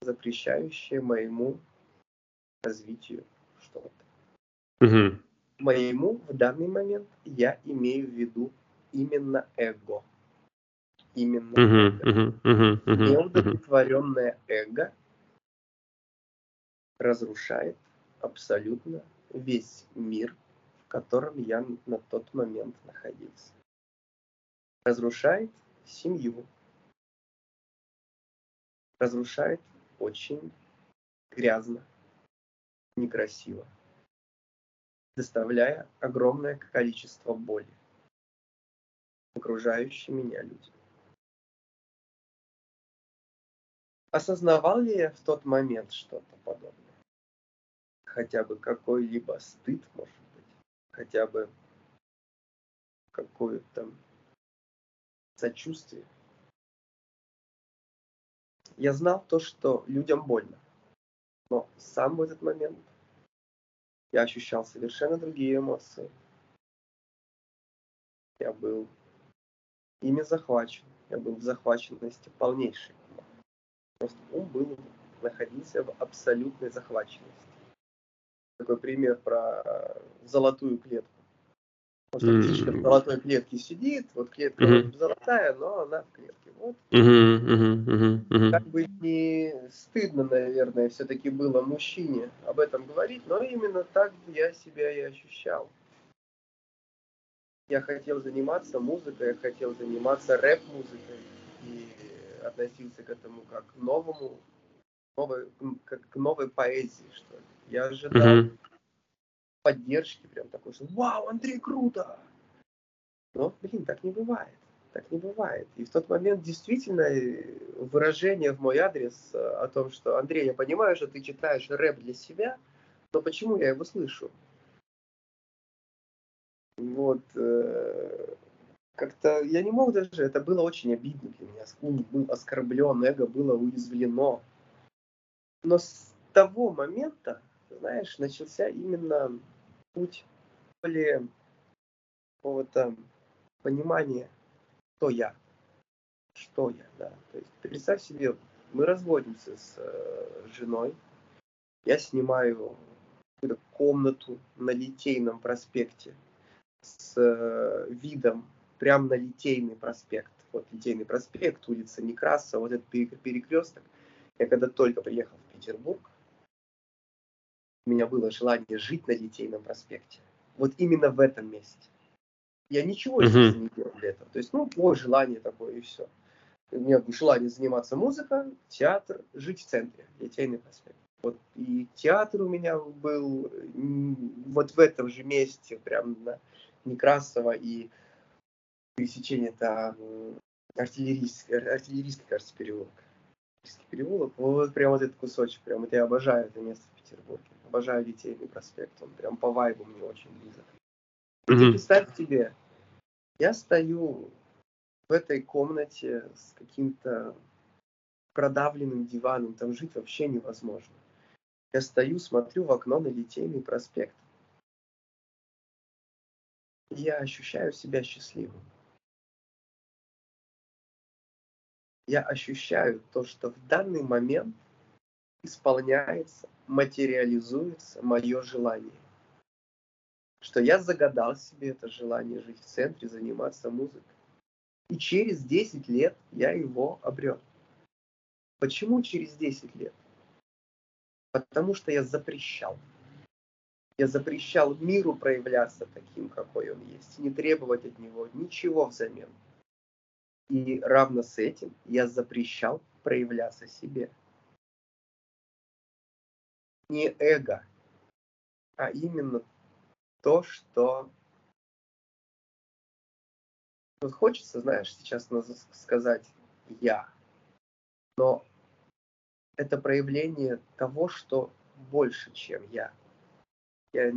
запрещающее моему развитию что-то. Угу. Моему в данный момент я имею в виду именно эго именно uh-huh, uh-huh, uh-huh, uh-huh, неудовлетворенное эго разрушает абсолютно весь мир, в котором я на тот момент находился. Разрушает семью, разрушает очень грязно, некрасиво, доставляя огромное количество боли окружающие меня люди. Осознавал ли я в тот момент что-то подобное? Хотя бы какой-либо стыд, может быть, хотя бы какое-то сочувствие. Я знал то, что людям больно. Но сам в этот момент я ощущал совершенно другие эмоции. Я был ими захвачен. Я был в захваченности полнейшей. Просто ум был, находился в абсолютной захваченности. Такой пример про золотую клетку. Просто mm-hmm. птичка в золотой клетке сидит, вот клетка mm-hmm. золотая, но она в клетке. Вот. Mm-hmm. Mm-hmm. Как бы не стыдно, наверное, все-таки было мужчине об этом говорить, но именно так я себя и ощущал. Я хотел заниматься музыкой, я хотел заниматься рэп-музыкой. И относился к этому как к новому, новой, как к новой поэзии, что ли. Я ожидал mm-hmm. поддержки, прям такой, что «Вау, Андрей, круто!» Но, блин, так не бывает. Так не бывает. И в тот момент действительно э, выражение в мой адрес э, о том, что Андрей, я понимаю, что ты читаешь рэп для себя, но почему я его слышу? Вот, э, как-то я не мог даже, это было очень обидно для меня. Ум был оскорблен, эго было уязвлено. Но с того момента, знаешь, начался именно путь более какого-то понимания, кто я, что я, да. То есть представь себе, мы разводимся с э, женой, я снимаю какую-то комнату на Литейном проспекте с э, видом прямо на Литейный проспект. Вот Литейный проспект, улица Некрасова, вот этот перекресток. Я когда только приехал в Петербург, у меня было желание жить на Литейном проспекте. Вот именно в этом месте. Я ничего uh-huh. не делал для этого. То есть, ну, мое желание такое и все. У меня желание заниматься музыкой, театр, жить в центре, Литейный проспект. Вот и театр у меня был вот в этом же месте, прям на Некрасова и пересечение, это артиллерийский, артиллерийский, кажется, переулок. Артиллерийский переулок, вот прям вот этот кусочек, прям это я обожаю это место в Петербурге. Обожаю Литейный проспект, он прям по вайбу мне очень близок. Mm-hmm. Представь себе, я стою в этой комнате с каким-то продавленным диваном, там жить вообще невозможно. Я стою, смотрю в окно на Литейный проспект. Я ощущаю себя счастливым. Я ощущаю то, что в данный момент исполняется, материализуется мое желание. что я загадал себе это желание жить в центре, заниматься музыкой. И через 10 лет я его обрел. Почему через 10 лет? Потому что я запрещал. Я запрещал миру проявляться таким, какой он есть, не требовать от него ничего взамен. И равно с этим я запрещал проявляться себе. Не эго, а именно то, что вот хочется, знаешь, сейчас сказать я, но это проявление того, что больше, чем я. Я,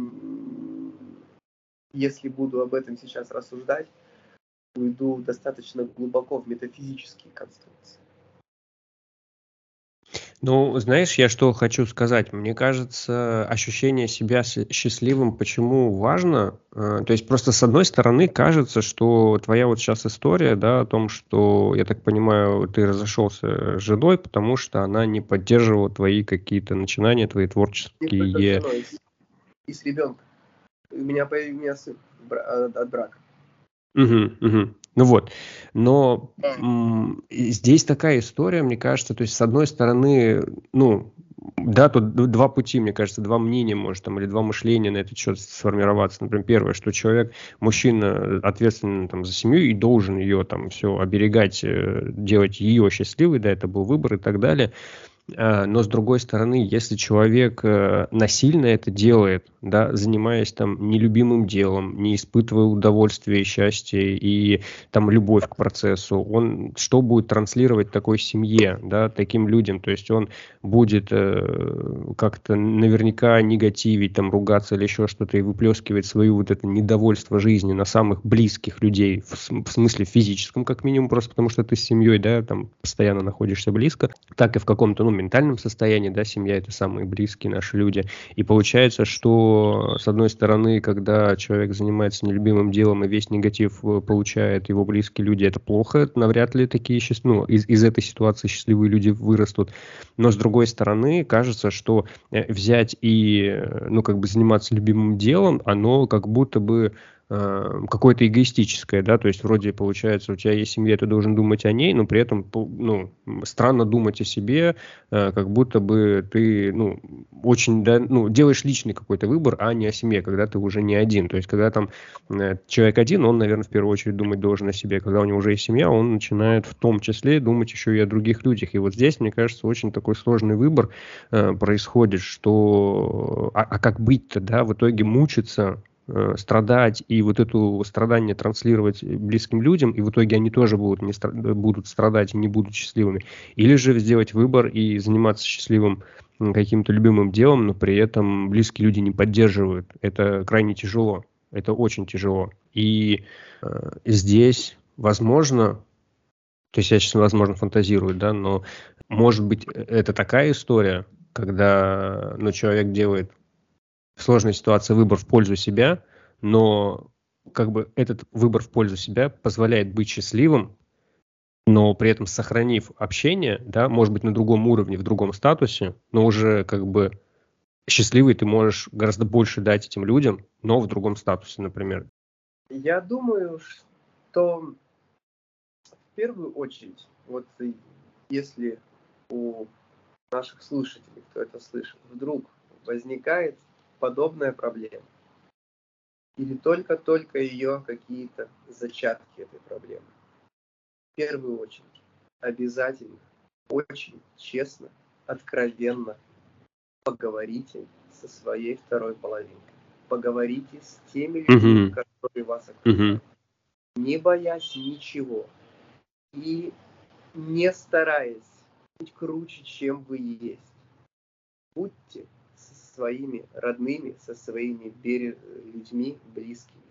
если буду об этом сейчас рассуждать, уйду достаточно глубоко в метафизические конструкции. Ну, знаешь, я что хочу сказать. Мне кажется, ощущение себя счастливым почему важно? Э, то есть просто с одной стороны кажется, что твоя вот сейчас история, да, о том, что, я так понимаю, ты разошелся с женой, потому что она не поддерживала твои какие-то начинания, твои творческие... И, с ребенком. У меня появился от брака. Угу, угу. Ну вот, но м- здесь такая история, мне кажется, то есть с одной стороны, ну, да, тут два пути, мне кажется, два мнения, может, там, или два мышления на этот счет сформироваться. Например, первое, что человек, мужчина, ответственный там за семью и должен ее там все оберегать, э, делать ее счастливой, да, это был выбор и так далее. А, но с другой стороны, если человек э, насильно это делает, да, занимаясь там нелюбимым делом, не испытывая удовольствия, счастья и там любовь к процессу, он что будет транслировать такой семье, да, таким людям? То есть он будет э, как-то наверняка негативить, там ругаться или еще что-то и выплескивать свою вот это недовольство жизни на самых близких людей, в, в смысле физическом как минимум, просто потому что ты с семьей, да, там постоянно находишься близко, так и в каком-то, ну, ментальном состоянии, да, семья это самые близкие наши люди. И получается, что с одной стороны, когда человек занимается нелюбимым делом и весь негатив э, получает его близкие люди, это плохо, навряд ли такие сейчас, ну, из, из этой ситуации счастливые люди вырастут. Но с другой стороны, кажется, что э, взять и, э, ну, как бы заниматься любимым делом, оно как будто бы какое-то эгоистическое, да, то есть вроде получается, у тебя есть семья, ты должен думать о ней, но при этом, ну, странно думать о себе, э, как будто бы ты, ну, очень, да, ну, делаешь личный какой-то выбор, а не о семье, когда ты уже не один, то есть когда там э, человек один, он, наверное, в первую очередь думать должен о себе, когда у него уже есть семья, он начинает в том числе думать еще и о других людях, и вот здесь, мне кажется, очень такой сложный выбор происходит, что, а, а как быть-то, да, в итоге мучиться Э, страдать и вот это страдание транслировать близким людям, и в итоге они тоже будут, не стра- будут страдать и не будут счастливыми. Или же сделать выбор и заниматься счастливым каким-то любимым делом, но при этом близкие люди не поддерживают. Это крайне тяжело. Это очень тяжело. И э, здесь, возможно, то есть я сейчас, возможно, фантазирую, да, но может быть э, это такая история, когда ну, человек делает сложной ситуации выбор в пользу себя, но как бы этот выбор в пользу себя позволяет быть счастливым, но при этом сохранив общение, да, может быть, на другом уровне, в другом статусе, но уже как бы счастливый ты можешь гораздо больше дать этим людям, но в другом статусе, например. Я думаю, что в первую очередь, вот если у наших слушателей, кто это слышит, вдруг возникает подобная проблема. Или только-только ее какие-то зачатки этой проблемы. В первую очередь, обязательно, очень честно, откровенно поговорите со своей второй половинкой. Поговорите с теми людьми, uh-huh. которые вас окружают. Uh-huh. Не боясь ничего. И не стараясь быть круче, чем вы есть. Будьте своими родными, со своими людьми близкими,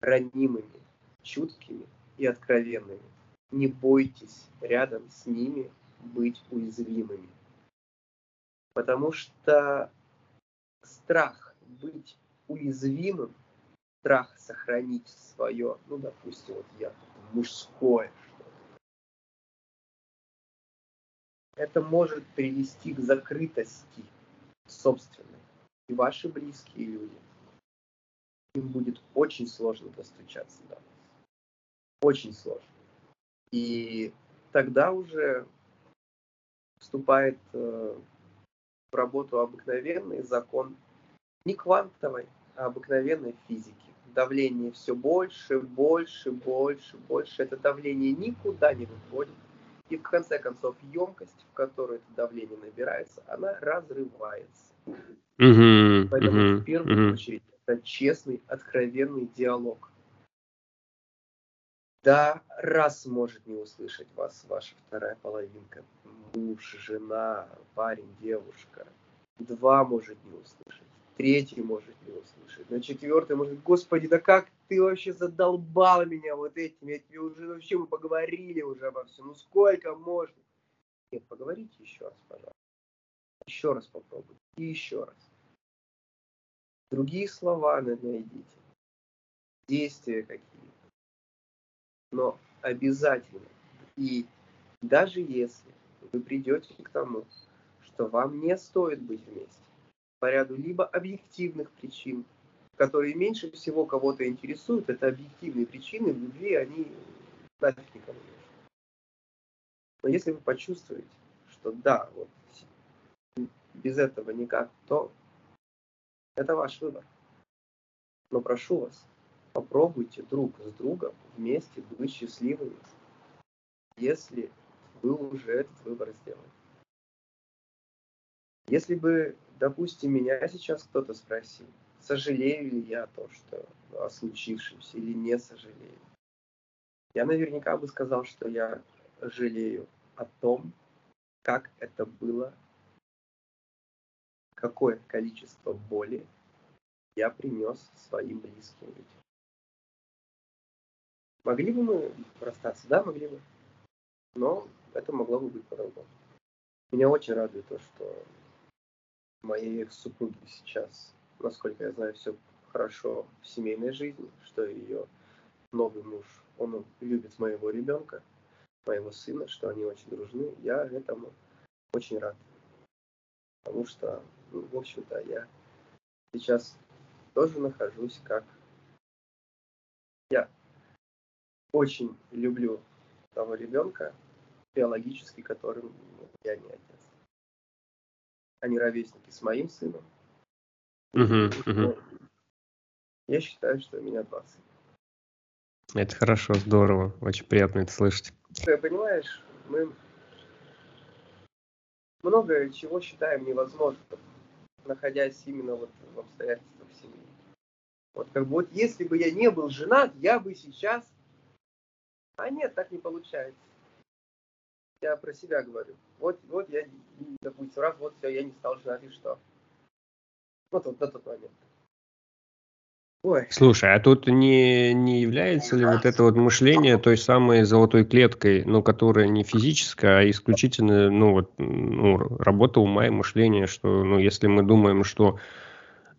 ранимыми, чуткими и откровенными. Не бойтесь рядом с ними быть уязвимыми. Потому что страх быть уязвимым, страх сохранить свое, ну, допустим, вот я мужское это может привести к закрытости собственной. И ваши близкие люди им будет очень сложно достучаться до вас. Очень сложно. И тогда уже вступает э, в работу обыкновенный закон не квантовой, а обыкновенной физики. Давление все больше, больше, больше, больше. Это давление никуда не выходит. И в конце концов емкость, в которой это давление набирается, она разрывается. Угу, Поэтому угу, в первую угу. очередь это честный, откровенный диалог. Да, раз может не услышать вас ваша вторая половинка, муж, жена, парень, девушка. Два может не услышать, третий может не услышать, на четвертый может, господи, да как ты вообще задолбал меня вот этим, я тебе уже вообще мы поговорили уже обо всем, ну сколько можно? Нет, поговорите еще раз, пожалуйста. Еще раз попробуйте. И еще раз. Другие слова найдите. Действия какие но обязательно. И даже если вы придете к тому, что вам не стоит быть вместе, по ряду либо объективных причин, которые меньше всего кого-то интересуют, это объективные причины в любви, они нафиг никому не нужны. Но если вы почувствуете, что да, вот без этого никак, то это ваш выбор. Но прошу вас, попробуйте друг с другом вместе быть счастливыми, если вы уже этот выбор сделали. Если бы, допустим, меня сейчас кто-то спросил, сожалею ли я то, что о случившемся, или не сожалею, я наверняка бы сказал, что я жалею о том, как это было, какое количество боли я принес своим близким людям. Могли бы мы расстаться? Да, могли бы. Но это могло бы быть по-другому. Меня очень радует то, что моей экс-супруги сейчас, насколько я знаю, все хорошо в семейной жизни, что ее новый муж, он любит моего ребенка, моего сына, что они очень дружны. Я этому очень рад. Потому что, ну, в общем-то, я сейчас тоже нахожусь как я очень люблю того ребенка, биологически которым я не отец. Они ровесники с моим сыном. Угу, угу. Я считаю, что у меня два сына. Это хорошо, здорово. Очень приятно это слышать. Ты понимаешь, мы много чего считаем невозможным, находясь именно вот в обстоятельствах семьи. Вот как бы вот если бы я не был женат, я бы сейчас... А нет, так не получается. Я про себя говорю. Вот, вот я, допустим, раз, вот все, я не стал женат, и что? Вот, вот на тот момент. Ой. Слушай, а тут не, не является ли вот это вот мышление той самой золотой клеткой, ну, которая не физическая, а исключительно, ну, вот, ну, работа ума и мышления, что, ну, если мы думаем, что,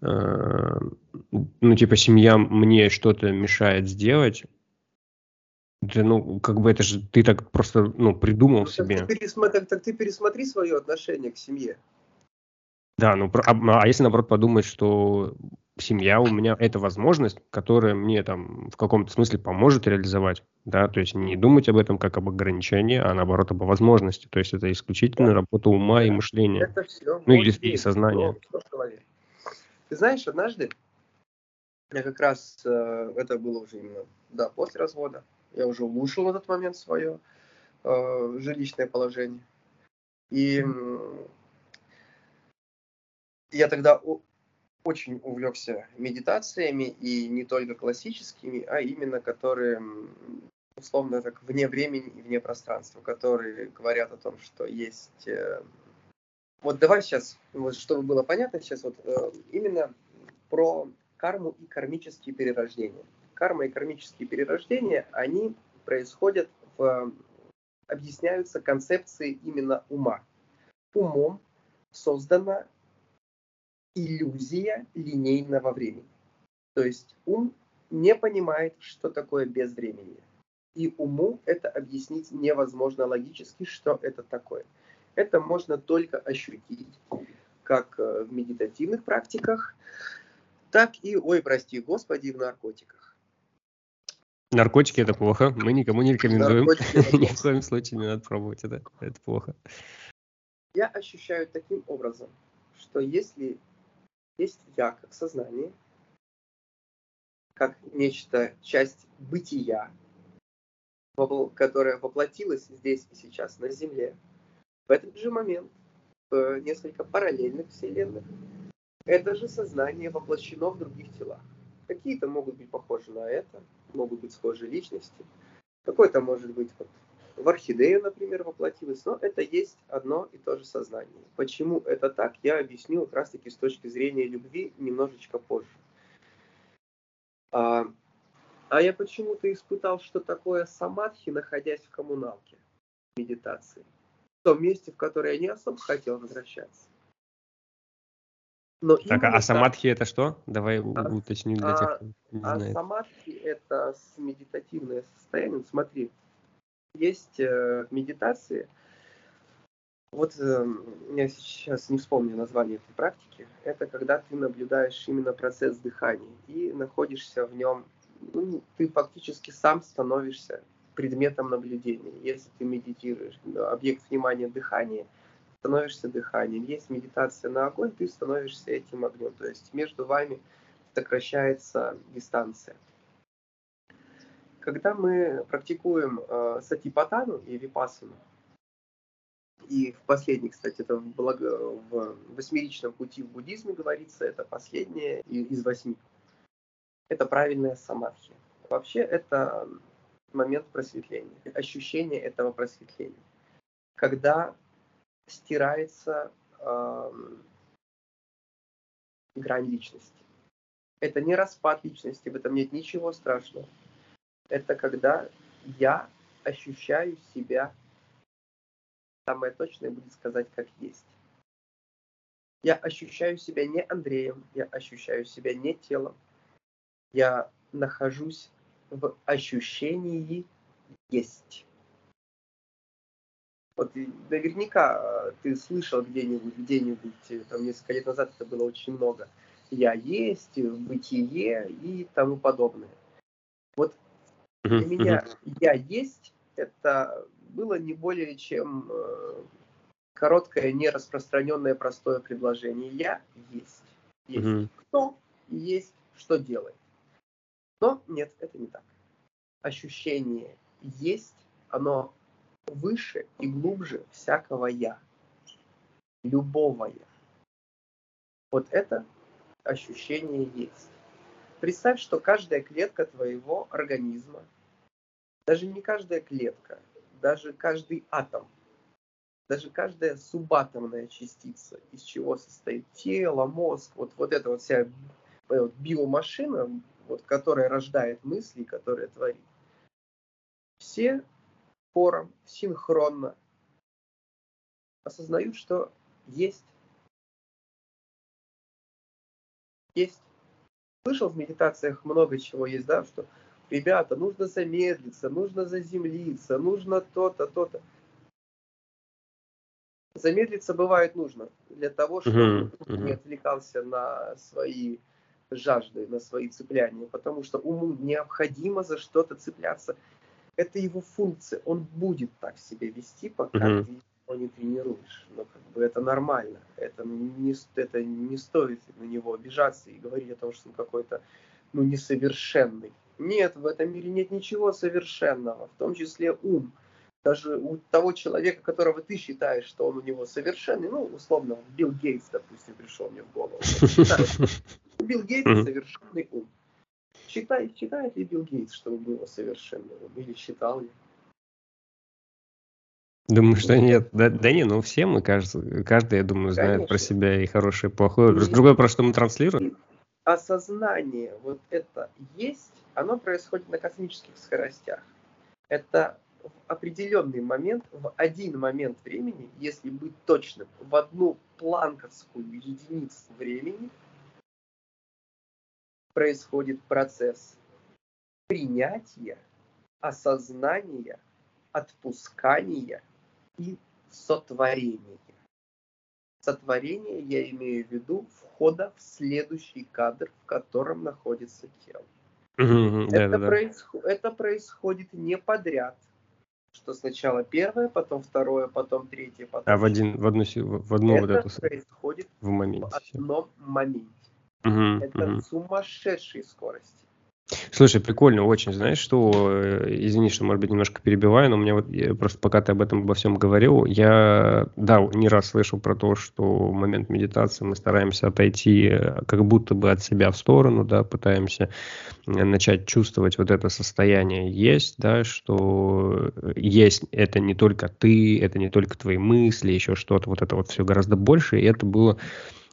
э, ну, типа, семья мне что-то мешает сделать, да, ну, как бы это же ты так просто, ну, придумал ну, себе. Так ты, пересмотри, так ты пересмотри свое отношение к семье. Да, ну, а, а если, наоборот, подумать, что семья у меня это возможность, которая мне там в каком-то смысле поможет реализовать, да, то есть не думать об этом как об ограничении, а наоборот об возможности, то есть это исключительно да. работа ума да. и мышления, это все ну или, или сознания. Ты знаешь, однажды я как раз э, это было уже именно да после развода, я уже улучшил на тот момент свое э, жилищное положение и я тогда очень увлекся медитациями, и не только классическими, а именно которые, условно так, вне времени и вне пространства, которые говорят о том, что есть... Э, вот давай сейчас, вот чтобы было понятно, сейчас вот э, именно про карму и кармические перерождения. Карма и кармические перерождения, они происходят в... объясняются концепцией именно ума. Умом создана иллюзия линейного времени. То есть ум не понимает, что такое безвременье. И уму это объяснить невозможно логически, что это такое. Это можно только ощутить, как в медитативных практиках, так и, ой, прости, господи, в наркотиках. Наркотики это плохо, мы никому не рекомендуем. Ни в коем случае не надо пробовать это, это плохо. Я ощущаю таким образом, что если есть я как сознание, как нечто, часть бытия, которая воплотилась здесь и сейчас на Земле, в этот же момент в несколько параллельных вселенных это же сознание воплощено в других телах. Какие-то могут быть похожи на это, могут быть схожи личности. Какой-то может быть вот в орхидею, например, воплотилось, но это есть одно и то же сознание. Почему это так, я объясню как раз-таки с точки зрения любви немножечко позже. А, а я почему-то испытал, что такое самадхи, находясь в коммуналке, медитации. В том месте, в которое я не особо хотел возвращаться. Но так, а самадхи это что? Давай а, уточним для тех, кто не а знает. самадхи это медитативное состояние. Смотри, есть э, медитации. Вот э, я сейчас не вспомню название этой практики. Это когда ты наблюдаешь именно процесс дыхания и находишься в нем. Ну, ты фактически сам становишься предметом наблюдения. Если ты медитируешь, объект внимания дыхания – становишься дыханием. Есть медитация на огонь, ты становишься этим огнем. То есть между вами сокращается дистанция. Когда мы практикуем э, сатипатану и випасану, и в последний, кстати, это в, благо, в восьмеричном пути в буддизме говорится, это последнее из восьми. Это правильная самадхи. Вообще это момент просветления, ощущение этого просветления. Когда стирается э, грань личности. Это не распад личности, в этом нет ничего страшного. Это когда я ощущаю себя, самое точное будет сказать, как есть. Я ощущаю себя не Андреем, я ощущаю себя не телом. Я нахожусь в ощущении есть. Вот наверняка э, ты слышал где-нибудь, где-нибудь, э, там несколько лет назад это было очень много. Я есть, э, бытие и тому подобное. Вот для меня я есть это было не более чем короткое, нераспространенное простое предложение. Я есть. Есть кто, есть что делает. Но нет, это не так. Ощущение есть, оно выше и глубже всякого «я», любого «я». Вот это ощущение есть. Представь, что каждая клетка твоего организма, даже не каждая клетка, даже каждый атом, даже каждая субатомная частица, из чего состоит тело, мозг, вот, вот эта вот вся вот, биомашина, вот, которая рождает мысли, которая творит, все хором, синхронно осознают, что есть. Есть. Слышал в медитациях много чего есть, да, что ребята, нужно замедлиться, нужно заземлиться, нужно то-то, то-то. Замедлиться бывает нужно для того, чтобы uh-huh, не отвлекался на свои жажды, на свои цепляния, потому что уму необходимо за что-то цепляться это его функция. Он будет так себя вести, пока mm-hmm. ты его не тренируешь. Но как бы это нормально. Это не, это не стоит на него обижаться и говорить о том, что он какой-то ну, несовершенный. Нет, в этом мире нет ничего совершенного, в том числе ум. Даже у того человека, которого ты считаешь, что он у него совершенный, ну, условно, Билл Гейтс, допустим, пришел мне в голову. Билл Гейтс совершенный ум. Считает, считает ли Билл Гейтс, что было совершенно? Или считал ли? Думаю, что нет. Да, да не, ну все мы, кажется, каждый, я думаю, знает Конечно. про себя и хорошее, и плохое. И другое, про что мы транслируем. Осознание вот это есть, оно происходит на космических скоростях. Это в определенный момент, в один момент времени, если быть точным, в одну планковскую единицу времени – происходит процесс принятия, осознания, отпускания и сотворения. сотворения я имею в виду входа в следующий кадр, в котором находится тело. Это, Да-да-да. происхо- это происходит не подряд, что сначала первое, потом второе, потом третье, потом А в один, в одну, в одну вот Это эту с- происходит в в моменте. всё. одном моменте. Мгм, Это мгм. сумасшедшей скорости. Слушай, прикольно очень. Знаешь, что, э, извини, что, может быть, немножко перебиваю, но у меня вот просто пока ты об этом обо всем говорил, я, да, не раз слышал про то, что в момент медитации мы стараемся отойти э, как будто бы от себя в сторону, да, пытаемся э, начать чувствовать вот это состояние есть, да, что есть это не только ты, это не только твои мысли, еще что-то, вот это вот все гораздо больше, и это было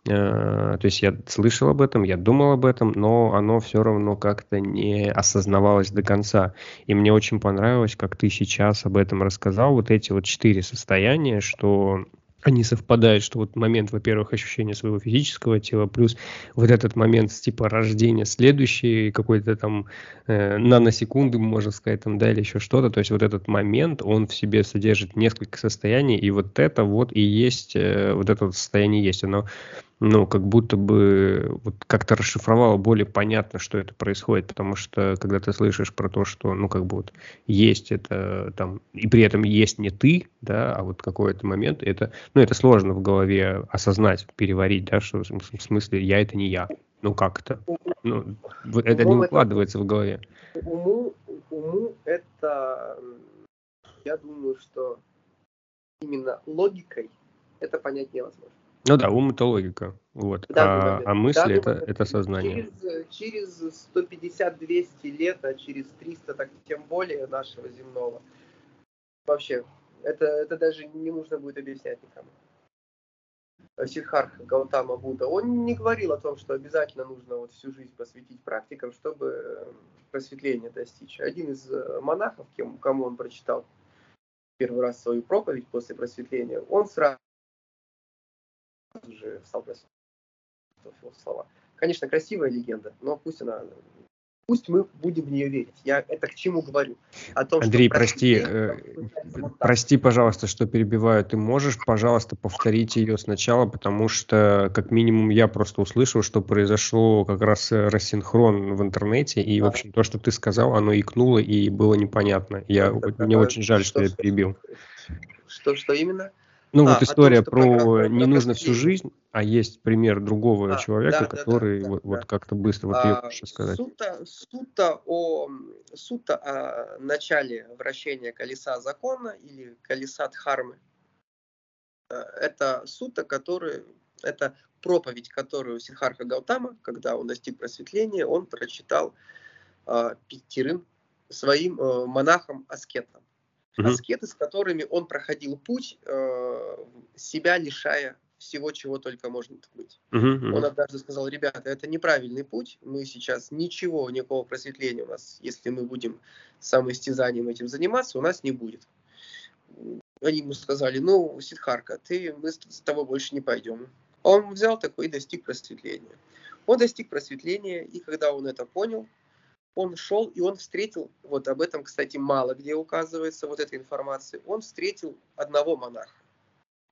То есть я слышал об этом, я думал об этом, но оно все равно как-то не осознавалось до конца. И мне очень понравилось, как ты сейчас об этом рассказал, вот эти вот четыре состояния, что они совпадают, что вот момент, во-первых, ощущения своего физического тела, плюс вот этот момент типа рождения следующий, какой-то там э, наносекунды, можно сказать, там, да, или еще что-то. То есть вот этот момент, он в себе содержит несколько состояний, и вот это вот и есть, э, вот это состояние есть. Оно ну, как будто бы вот как-то расшифровало более понятно, что это происходит, потому что когда ты слышишь про то, что, ну, как бы вот есть это там, и при этом есть не ты, да, а вот какой-то момент, это, ну, это сложно в голове осознать, переварить, да, что в см- в смысле я это не я, ну, как это, ну, в- это не укладывается в голове. Уму, уму это, я думаю, что именно логикой это понять невозможно. Ну да, ум это логика, вот, данный а, а мысли данный это, момент. это сознание. Через, через 150-200 лет, а через 300, так тем более нашего земного. Вообще, это, это даже не нужно будет объяснять никому. Сиддхартха Гаутама Будда, он не говорил о том, что обязательно нужно вот всю жизнь посвятить практикам, чтобы э, просветления достичь. Один из э, монахов, кем, кому он прочитал первый раз свою проповедь после просветления, он сразу же просветлять слова. Конечно, красивая легенда, но пусть она, пусть мы будем в нее верить. Я это к чему говорю? О том, что Андрей, прости, просветление э, вот прости, пожалуйста, что перебиваю. Ты можешь, пожалуйста, повторить ее сначала, потому что, как минимум, я просто услышал, что произошло как раз э, рассинхрон в интернете, и, в общем, то, что ты сказал, оно икнуло и было непонятно. Я, Это мне такое, очень жаль, что что- я перебил. Что, что именно? Ну, А, вот том, история что про- не нужно всю жизнь, а есть пример другого А, человека, да, да, да, который да, вот, вот да. как-то быстро, вот ее А, проще сказать. Сута, сута о, сута о начале вращения колеса закона или колеса Дхармы. Э, Это сута, которая, это проповедь, которую Сиддхарха Гаутама, когда он достиг просветления, он прочитал э, пятерым своим э, монахам-аскетам. Мгм. Аскеты, с которыми он проходил путь, э, себя лишая всего, чего только может быть. Мгм, мгм. Он однажды сказал, ребята, это неправильный путь, мы сейчас ничего, никакого просветления у нас, если мы будем самоистязанием этим заниматься, у нас не будет. Они ему сказали, ну, Сидхарка, ты, мы с тобой больше не пойдем. Он взял такой и достиг просветления. Он достиг просветления, и когда он это понял, он шел, и он встретил, вот об этом, кстати, мало где указывается, вот эта информация, он встретил одного монаха,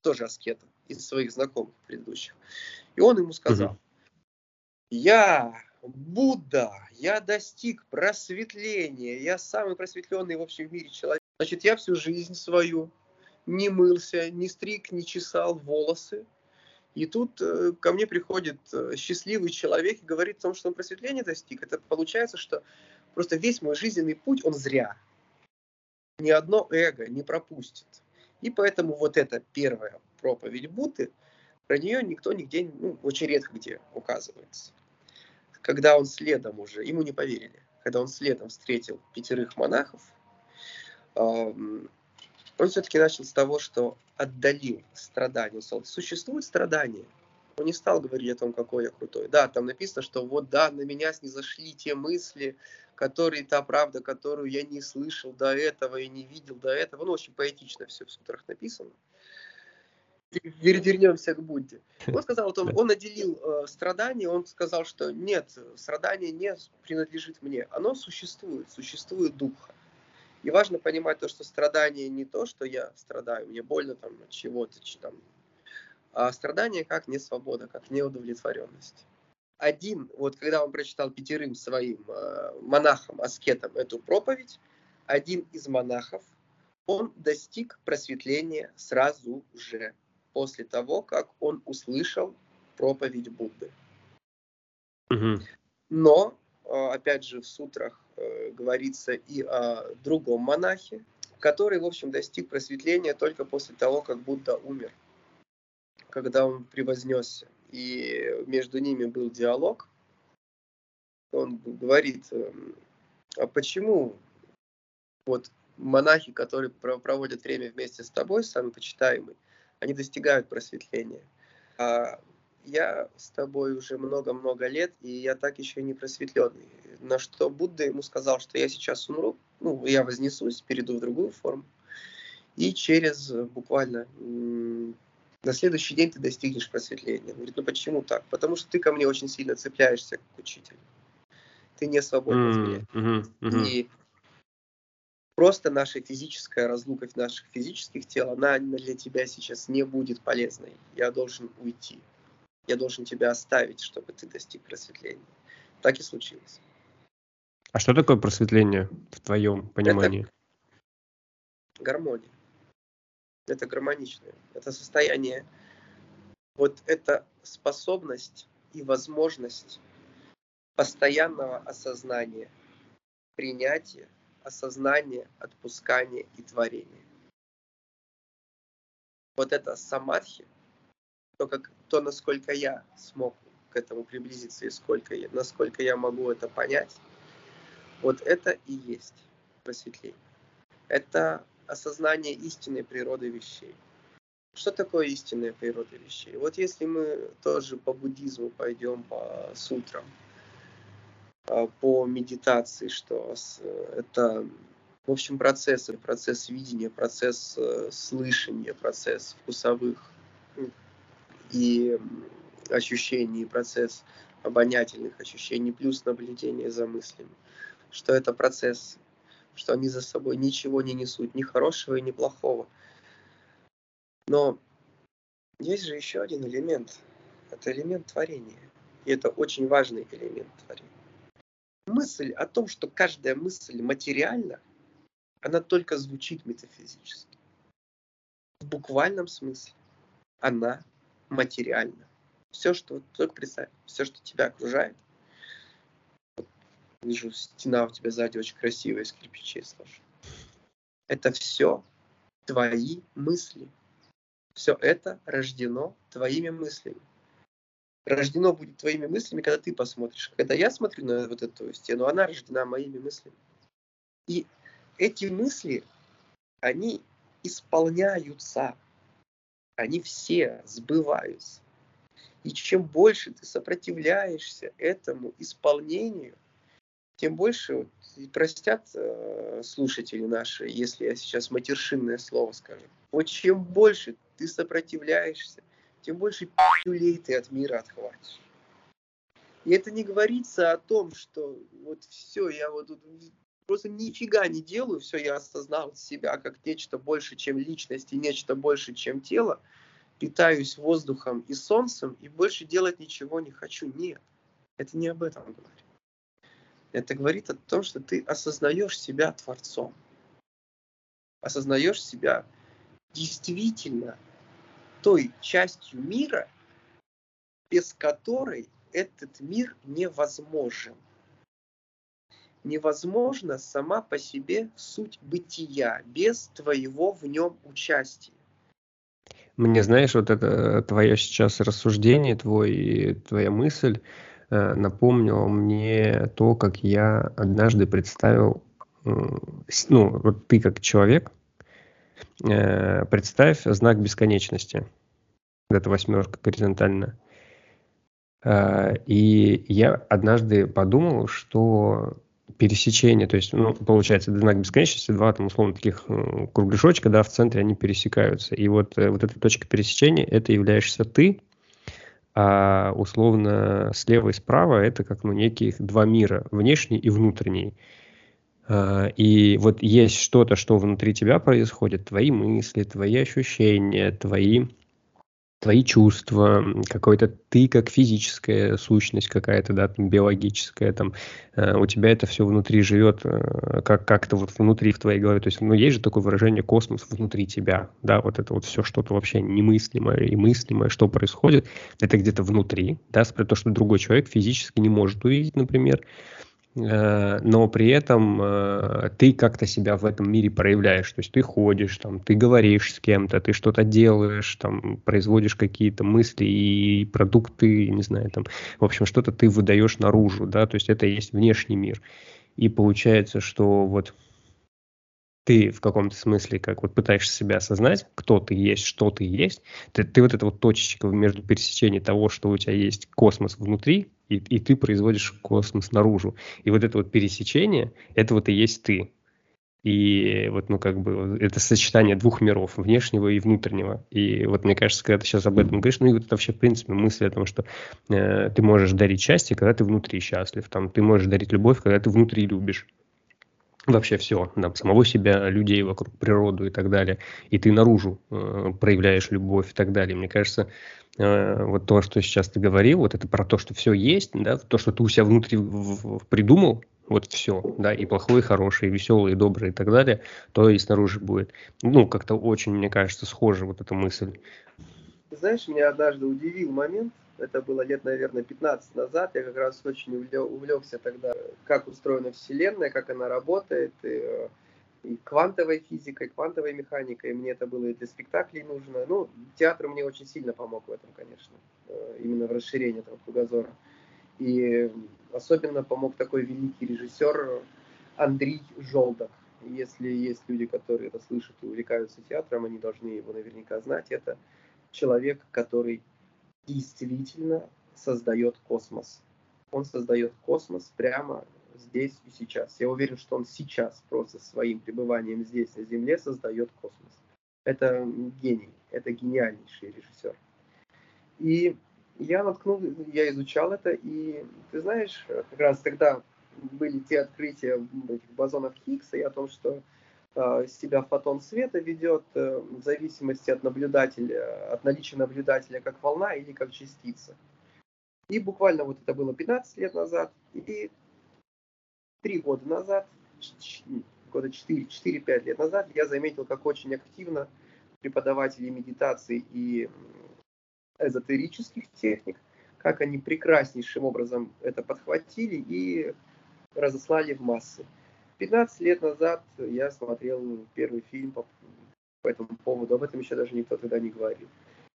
тоже аскета, из своих знакомых предыдущих. И он ему сказал, я Будда, я достиг просветления, я самый просветленный в общем в мире человек. Значит, я всю жизнь свою не мылся, не стриг, не чесал волосы. И тут э, ко мне приходит э, счастливый человек и говорит о том, что он просветления достиг. Это получается, что просто весь мой жизненный путь, он зря. Ни одно эго не пропустит. И поэтому вот эта первая проповедь Будды, про нее никто нигде, ну, очень редко где указывается. Когда он следом уже, ему не поверили, когда он следом встретил пятерых монахов, он все-таки начал с того, что отдалил страдания. Сказал, существует страдания. Он не стал говорить о том, какой я крутой. Да, там написано, что вот да, на меня снизошли те мысли, которые, та правда, которую я не слышал до этого и не видел до этого. Ну, очень поэтично все в сутрах написано. Вер- Вернемся к Будде. Он сказал, вот он, он отделил э, страдания, он сказал, что нет, страдание не принадлежит мне, оно существует, существует духа. И важно понимать то, что страдание не то, что я страдаю, мне больно там от чего-то, там, А страдание как не свобода, как неудовлетворенность. Один, вот когда он прочитал пятерым своим э, монахам, аскетам эту проповедь, один из монахов, он достиг просветления сразу же, после того, как он услышал проповедь Будды. Угу. Но, опять же, в сутрах э, говорится и о другом монахе, который, в общем, достиг просветления только после того, как Будда умер когда он превознесся, и между ними был диалог, он говорит, эм, а почему вот монахи, которые проводят время вместе с тобой, самый почитаемый, они достигают просветления. А я с тобой уже много-много лет, и я так еще не просветленный. На что Будда ему сказал, что я сейчас умру, ну, я вознесусь, перейду в другую форму, и через буквально на следующий день ты достигнешь просветления. Он говорит, ну почему так? Потому что ты ко мне очень сильно цепляешься как учитель. Ты не свободен mm-hmm. Mm-hmm. И просто наша физическая разлука наших физических тел, она для тебя сейчас не будет полезной. Я должен уйти. Я должен тебя оставить, чтобы ты достиг просветления. Так и случилось. А что такое просветление в твоем понимании? Это гармония это гармоничное. Это состояние, вот эта способность и возможность постоянного осознания, принятия, осознания, отпускания и творения. Вот это самадхи, то, как, то, насколько я смог к этому приблизиться и сколько я, насколько я могу это понять, вот это и есть просветление. Это осознание истинной природы вещей. Что такое истинная природа вещей? Вот если мы тоже по буддизму пойдем по сутрам, а, по медитации, что это, в общем, процессы, процесс видения, процесс э, слышания, процесс вкусовых и ощущений, процесс обонятельных ощущений, плюс наблюдение за мыслями, что это процесс что они за собой ничего не несут, ни хорошего ни плохого. Но есть же еще один элемент. Это элемент творения. И это очень важный элемент творения. Мысль о том, что каждая мысль материальна, она только звучит метафизически. В буквальном смысле она материальна. Все, что, только представь, все, что тебя окружает, Вижу, стена у тебя сзади очень красивая, из кирпичей сложена. Это все твои мысли. Все это рождено твоими мыслями. Рождено будет твоими мыслями, когда ты посмотришь. Когда я смотрю на вот эту стену, она рождена моими мыслями. И эти мысли, они исполняются. Они все сбываются. И чем больше ты сопротивляешься этому исполнению, тем больше вот, простят э, слушатели наши, если я сейчас матершинное слово скажу. Вот чем больше ты сопротивляешься, тем больше пилюлей ты от мира отхватишь. И это не говорится о том, что вот все, я вот тут просто нифига не делаю, все, я осознал себя как нечто больше, чем личность и нечто больше, чем тело, питаюсь воздухом и солнцем и больше делать ничего не хочу. Нет, это не об этом говорит. Это говорит о том, что ты осознаешь себя Творцом. Осознаешь себя действительно той частью мира, без которой этот мир невозможен. Невозможна сама по себе суть бытия без твоего в нем участия. Мне, знаешь, вот это твое сейчас рассуждение, твой, твоя мысль, Э, напомнил мне то, как я однажды представил, ну, вот ты как человек, э, представь знак бесконечности. Это восьмерка горизонтально. Э, и я однажды подумал, что пересечение, то есть, ну, получается, знак бесконечности, два там условно таких кругляшочка, да, в центре они пересекаются. И вот, вот эта точка пересечения, это являешься ты, а условно слева и справа это как ну, неких два мира, внешний и внутренний. А, и вот есть что-то, что внутри тебя происходит, твои мысли, твои ощущения, твои твои чувства, какой-то ты как физическая сущность какая-то, да, там, биологическая, там, э, у тебя это все внутри живет, э, как, как-то вот внутри в твоей голове. То есть, ну, есть же такое выражение космос внутри тебя, да, вот это вот все что-то вообще немыслимое и мыслимое, что происходит, это где-то внутри, да, то, что другой человек физически не может увидеть, например, Э, но при этом э, ты как-то себя в этом мире проявляешь, то есть ты ходишь, там, ты говоришь с кем-то, ты что-то делаешь, там, производишь какие-то мысли и продукты, не знаю, там, в общем, что-то ты выдаешь наружу, да, то есть это есть внешний мир. И получается, что вот ты в каком-то смысле как вот пытаешься себя осознать, кто ты есть, что ты есть, ты, ты вот эта вот точечка между пересечением того, что у тебя есть космос внутри, и, и ты производишь космос наружу. И вот это вот пересечение, это вот и есть ты. И вот, ну, как бы, это сочетание двух миров, внешнего и внутреннего. И вот мне кажется, когда ты сейчас об этом говоришь, ну, и вот это вообще, в принципе, мысль о том, что э, ты можешь дарить счастье, когда ты внутри счастлив, там, ты можешь дарить любовь, когда ты внутри любишь вообще все, да, самого себя, людей вокруг, природу и так далее, и ты наружу э, проявляешь любовь и так далее. Мне кажется, вот то, что сейчас ты говорил, вот это про то, что все есть, да, то, что ты у себя внутри придумал, вот все, да, и плохое, и хорошее, и веселое, и доброе, и так далее, то и снаружи будет. Ну, как-то очень, мне кажется, схожа вот эта мысль. Знаешь, меня однажды удивил момент, это было лет, наверное, 15 назад, я как раз очень увлекся тогда, как устроена Вселенная, как она работает, и, и квантовой физикой, квантовой механикой, мне это было и для спектаклей нужно. Ну, театр мне очень сильно помог в этом, конечно, э, именно в расширении этого кругозора. И особенно помог такой великий режиссер Андрей Жолдах. Если есть люди, которые это слышат и увлекаются театром, они должны его наверняка знать. Это человек, который действительно создает космос. Он создает космос прямо здесь и сейчас. Я уверен, что он сейчас просто своим пребыванием здесь, на Земле, создает космос. Это гений, это гениальнейший режиссер. И я наткнул, я изучал это, и ты знаешь, как раз тогда были те открытия этих бозонов Хиггса и о том, что Э, себя фотон света ведет э, в зависимости от наблюдателя, от наличия наблюдателя как волна или как частица. И буквально вот это было 15 лет назад, и 3 года назад, года 4-5 лет назад, я заметил, как очень активно преподаватели медитации и эзотерических техник, как они прекраснейшим образом это подхватили и разослали в массы. 15 лет назад я смотрел первый фильм по, по этому поводу, об этом еще даже никто тогда не говорил.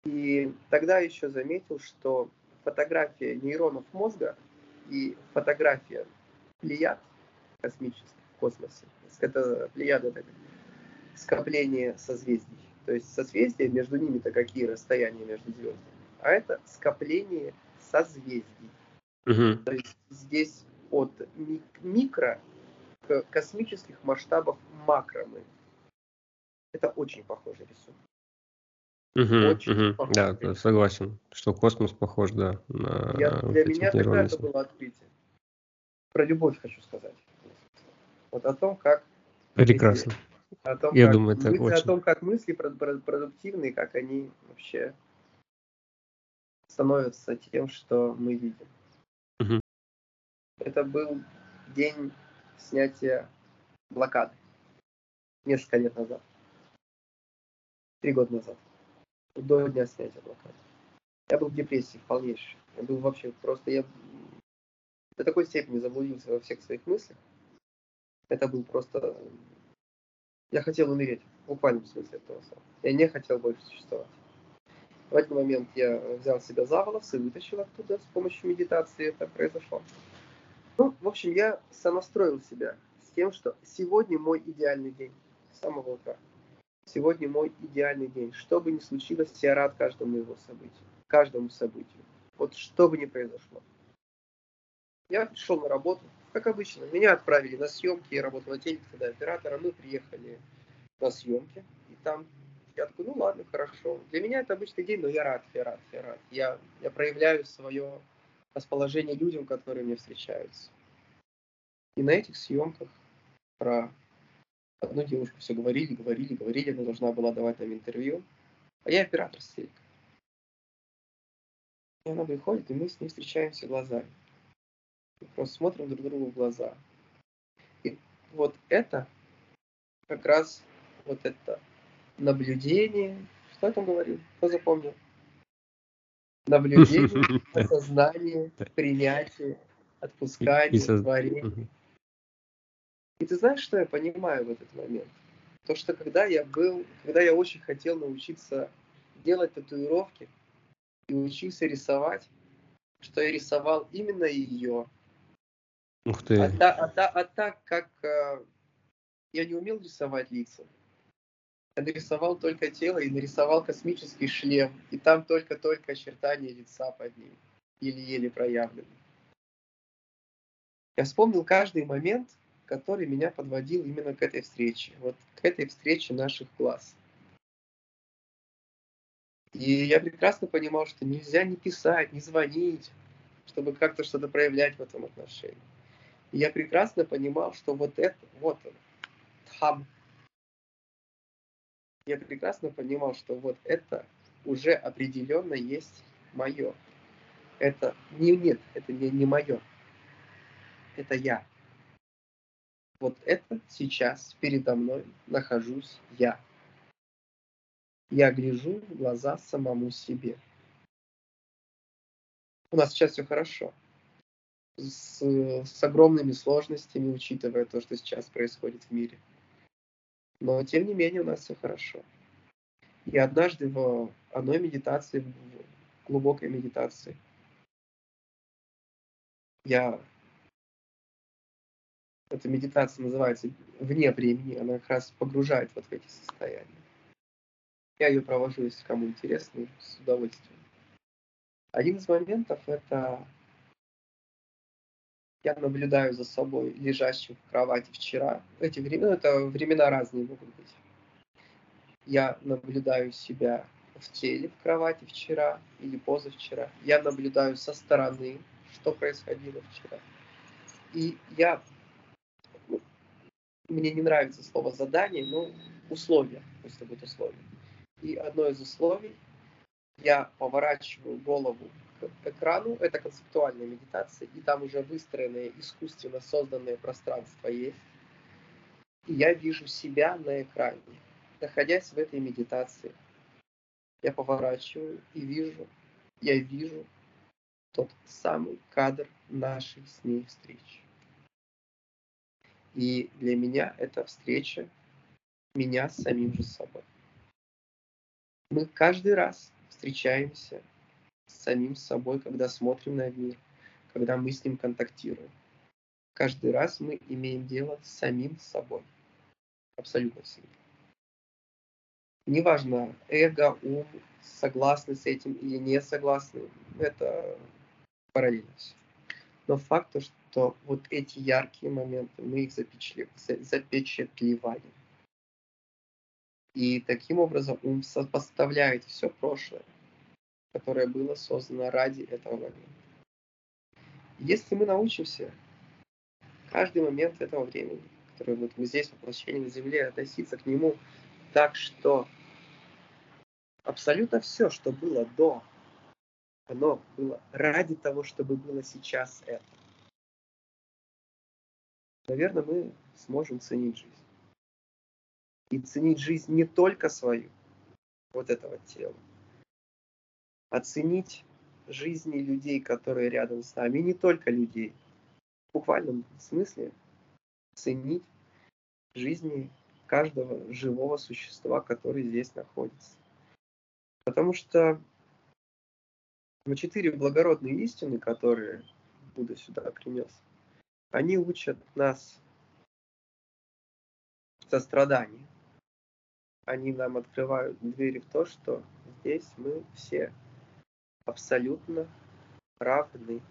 И тогда еще заметил, что фотография нейронов мозга и фотография плеяд космических в космосе, это плеяда это скопление созвездий. То есть созвездия, между ними-то какие расстояния между звездами? А это скопление созвездий. Угу. То есть здесь от микро космических масштабов макромы. Это очень похожий рисунок. Угу, очень угу. Похожий. Да, согласен, что космос похож, да, на Я, Для меня тогда это было открытие. Про любовь хочу сказать. Вот о том, как... Прекрасно. О том, Я как думаю, это мысли, очень... О том, как мысли продуктивные, как они вообще становятся тем, что мы видим. Угу. Это был день снятия блокады несколько лет назад. Три года назад. До дня снятия блокады. Я был в депрессии полнейшей. Я был вообще просто... Я до такой степени заблудился во всех своих мыслях. Это был просто... Я хотел умереть. В буквальном смысле этого слова. Я не хотел больше существовать. В один момент я взял себя за волосы, вытащил оттуда с помощью медитации. Это произошло. Ну, в общем, я сонастроил себя с тем, что сегодня мой идеальный день с самого утра. Сегодня мой идеальный день. Что бы ни случилось, я рад каждому его событию. Каждому событию. Вот что бы ни произошло. Я пришел на работу, как обычно. Меня отправили на съемки, я работал на телеке тогда оператором. Мы приехали на съемки, и там я такой, ну ладно, хорошо. Для меня это обычный день, но я рад, я рад, я рад. Я, я проявляю свое расположение людям, которые мне встречаются. И на этих съемках про одну девушку все говорили, говорили, говорили, она должна была давать нам интервью. А я оператор с И она приходит, и мы с ней встречаемся глазами. Просто смотрим друг другу в глаза. И вот это как раз вот это наблюдение. Что я там говорил? Кто запомнил? Наблюдение, осознание, принятие, отпускание, творение. И ты знаешь, что я понимаю в этот момент? То, что когда я был, когда я очень хотел научиться делать татуировки и учился рисовать, что я рисовал именно ее. Ух ты. А, та, а, та, а так как э, я не умел рисовать лица, я нарисовал только тело и нарисовал космический шлем, и там только-только очертания лица под ним, еле-еле проявлены. Я вспомнил каждый момент, который меня подводил именно к этой встрече, вот к этой встрече наших глаз. И я прекрасно понимал, что нельзя не писать, не звонить, чтобы как-то что-то проявлять в этом отношении. Я прекрасно понимал, что вот это, вот он, хам. Я прекрасно понимал, что вот это уже определенно есть мое. Это не нет, это не, не мое. Это я. Вот это сейчас передо мной нахожусь я. Я гляжу в глаза самому себе. У нас сейчас все хорошо. С, с огромными сложностями, учитывая то, что сейчас происходит в мире. Но, тем не менее, у нас все хорошо. И однажды в одной медитации, в глубокой медитации, я эта медитация называется вне времени, она как раз погружает вот в эти состояния. Я ее провожу, если кому интересно, с удовольствием. Один из моментов это я наблюдаю за собой, лежащим в кровати вчера. Эти времена, это времена разные могут быть. Я наблюдаю себя в теле в кровати вчера или позавчера. Я наблюдаю со стороны, что происходило вчера. И я мне не нравится слово задание, но условия, пусть это будет условия. И одно из условий, я поворачиваю голову к экрану, это концептуальная медитация, и там уже выстроенное искусственно созданное пространство есть. И я вижу себя на экране, находясь в этой медитации. Я поворачиваю и вижу, я вижу тот самый кадр нашей с ней встречи. И для меня это встреча меня с самим же собой. Мы каждый раз встречаемся с самим собой, когда смотрим на мир, когда мы с ним контактируем. Каждый раз мы имеем дело с самим собой. Абсолютно всегда. Неважно, эго, ум, согласны с этим или не согласны, это параллельно все. Но факт, то, что вот эти яркие моменты, мы их запечатлеваем. И таким образом ум сопоставляет все прошлое, которое было создано ради этого момента. Если мы научимся каждый момент этого времени, который вот здесь воплощение на Земле, относиться к нему так, что абсолютно все, что было до оно было ради того, чтобы было сейчас это. Наверное, мы сможем ценить жизнь. И ценить жизнь не только свою, вот этого тела, а ценить жизни людей, которые рядом с нами, и не только людей. В буквальном смысле ценить жизни каждого живого существа, который здесь находится. Потому что но четыре благородные истины, которые Будда сюда принес, они учат нас состраданию. Они нам открывают двери в то, что здесь мы все абсолютно равны.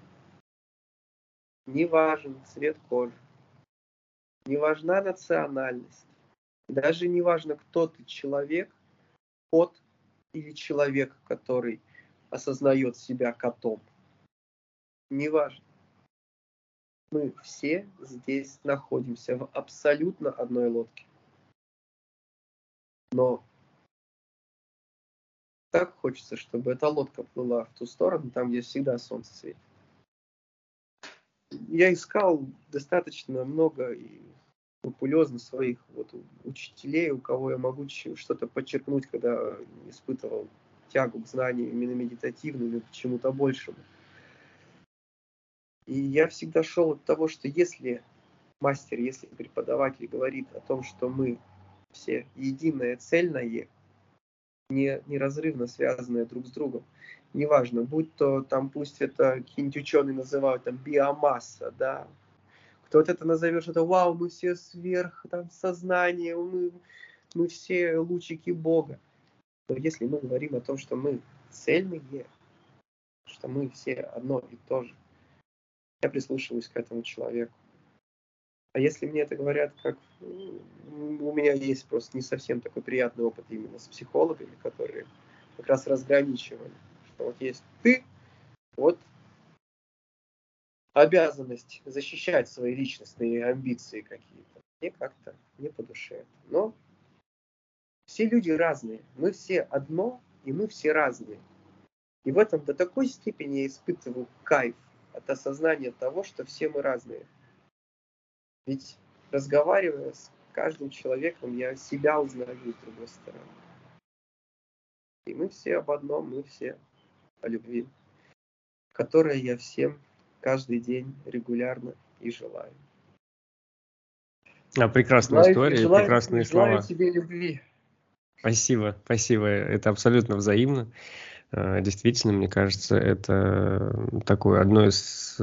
Не важен цвет кожи, не важна национальность, даже не важно, кто ты, человек, кот или человек, который осознает себя котом. Неважно. Мы все здесь находимся в абсолютно одной лодке. Но так хочется, чтобы эта лодка плыла в ту сторону, там, где всегда солнце светит. Я искал достаточно много и скрупулезно своих вот учителей, у кого я могу что-то подчеркнуть, когда испытывал тягу к знаниям именно медитативным или к чему-то большему. И я всегда шел от того, что если мастер, если преподаватель говорит о том, что мы все единое, цельное, не, неразрывно связанное друг с другом, неважно, будь то там, пусть это какие-нибудь ученые называют там биомасса, да, кто-то это назовет, что это вау, мы все сверх там сознания, мы, мы все лучики Бога. Но если мы говорим о том, что мы цельные, что мы все одно и то же, я прислушиваюсь к этому человеку. А если мне это говорят, как у меня есть просто не совсем такой приятный опыт именно с психологами, которые как раз разграничивали, что вот есть ты, вот обязанность защищать свои личностные амбиции какие-то. Мне как-то не по душе. Но все люди разные. Мы все одно, и мы все разные. И в этом до такой степени я испытываю кайф от осознания того, что все мы разные. Ведь разговаривая с каждым человеком, я себя узнаю с другой стороны. И мы все об одном, мы все о любви, которой я всем каждый день регулярно и желаю. А, прекрасная желаю, история, желаю, прекрасные желаю слова. тебе любви. Спасибо, спасибо. Это абсолютно взаимно. А, действительно, мне кажется, это такое одно из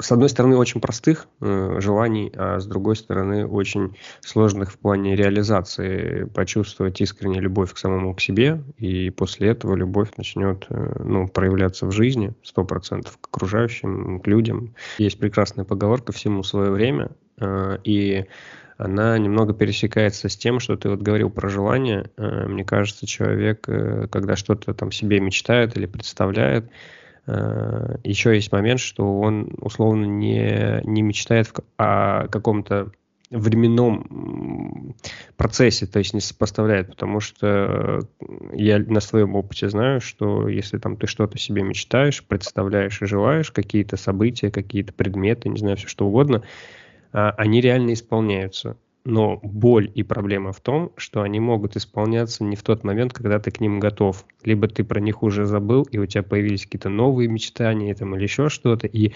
с одной стороны, очень простых э, желаний, а с другой стороны, очень сложных в плане реализации. Почувствовать искреннюю любовь к самому к себе, и после этого любовь начнет э, ну, проявляться в жизни сто процентов к окружающим, к людям. Есть прекрасная поговорка «всему свое время», э, и она немного пересекается с тем, что ты вот говорил про желание. Э, мне кажется, человек, э, когда что-то там себе мечтает или представляет, еще есть момент, что он условно не, не мечтает о каком-то временном процессе, то есть не сопоставляет, потому что я на своем опыте знаю, что если там ты что-то себе мечтаешь, представляешь и желаешь, какие-то события, какие-то предметы, не знаю, все что угодно, а, они реально исполняются но боль и проблема в том, что они могут исполняться не в тот момент, когда ты к ним готов. Либо ты про них уже забыл, и у тебя появились какие-то новые мечтания там, или еще что-то, и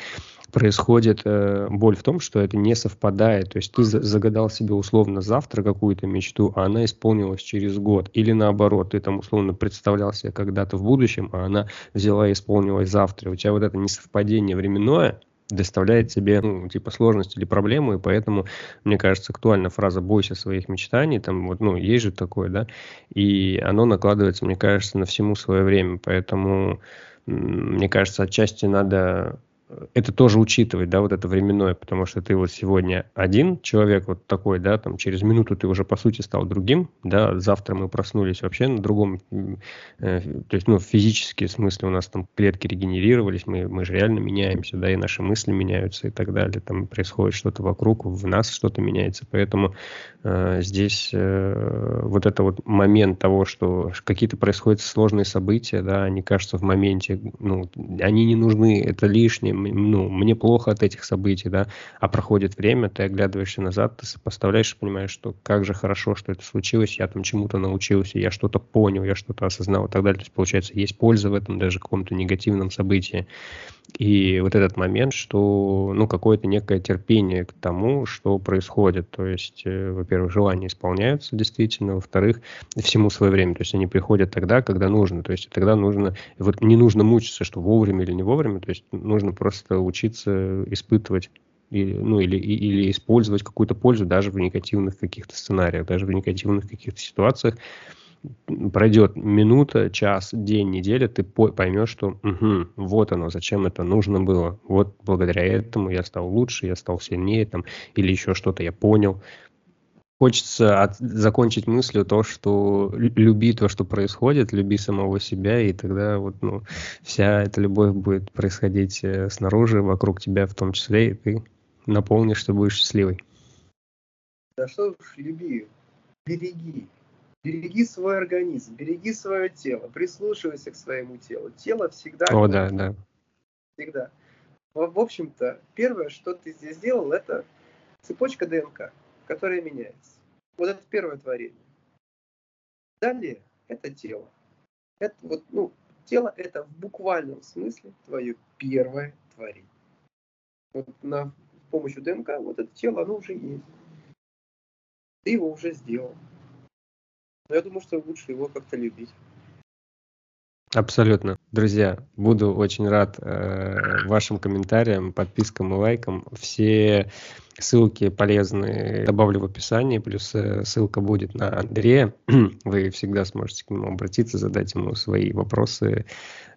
происходит э, боль в том, что это не совпадает. То есть ты загадал себе условно завтра какую-то мечту, а она исполнилась через год. Или наоборот, ты там условно представлял себе когда-то в будущем, а она взяла и исполнилась завтра. У тебя вот это несовпадение временное, доставляет тебе, ну, типа, сложность или проблему, и поэтому, мне кажется, актуальна фраза «бойся своих мечтаний», там, вот, ну, есть же такое, да, и оно накладывается, мне кажется, на всему свое время, поэтому, мне кажется, отчасти надо это тоже учитывать, да, вот это временное, потому что ты вот сегодня один человек вот такой, да, там через минуту ты уже по сути стал другим, да, завтра мы проснулись вообще на другом, э, то есть, ну, в физическом смысле у нас там клетки регенерировались, мы, мы же реально меняемся, да, и наши мысли меняются и так далее, там происходит что-то вокруг, в нас что-то меняется, поэтому э, здесь э, вот это вот момент того, что какие-то происходят сложные события, да, они кажутся в моменте, ну, они не нужны, это лишнее, ну, мне плохо от этих событий, да, а проходит время, ты оглядываешься назад, ты сопоставляешь понимаешь, что как же хорошо, что это случилось, я там чему-то научился, я что-то понял, я что-то осознал и так далее. То есть, получается, есть польза в этом даже каком-то негативном событии. И вот этот момент, что, ну, какое-то некое терпение к тому, что происходит. То есть, э, во-первых, желания исполняются действительно, во-вторых, всему свое время. То есть, они приходят тогда, когда нужно. То есть, тогда нужно, вот не нужно мучиться, что вовремя или не вовремя. То есть, нужно просто учиться испытывать или, ну, или, или использовать какую-то пользу даже в негативных каких-то сценариях, даже в негативных каких-то ситуациях, пройдет минута, час, день, неделя, ты поймешь, что угу, вот оно, зачем это нужно было. Вот благодаря этому я стал лучше, я стал сильнее, там, или еще что-то я понял. Хочется от, закончить мыслью то, что люби то, что происходит, люби самого себя, и тогда вот, ну, вся эта любовь будет происходить э, снаружи, вокруг тебя в том числе, и ты наполнишься, будешь счастливый. Да что уж люби, береги, Береги свой организм, береги свое тело, прислушивайся к своему телу. Тело всегда... О, да, да. Всегда. В общем-то, первое, что ты здесь сделал, это цепочка ДНК, которая меняется. Вот это первое творение. Далее это тело. Это вот, ну, тело это в буквальном смысле твое первое творение. Вот на, с помощью ДНК вот это тело, оно уже есть. Ты его уже сделал. Но я думаю, что лучше его как-то любить. Абсолютно. Друзья, буду очень рад э, вашим комментариям, подпискам и лайкам. Все ссылки полезные добавлю в описании, плюс э, ссылка будет на Андрея. Вы всегда сможете к нему обратиться, задать ему свои вопросы,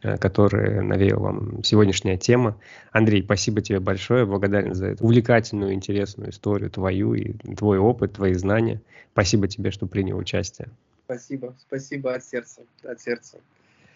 э, которые навеяла вам сегодняшняя тема. Андрей, спасибо тебе большое, благодарен за эту увлекательную, интересную историю твою и твой опыт, твои знания. Спасибо тебе, что принял участие. Спасибо, спасибо от сердца, от сердца.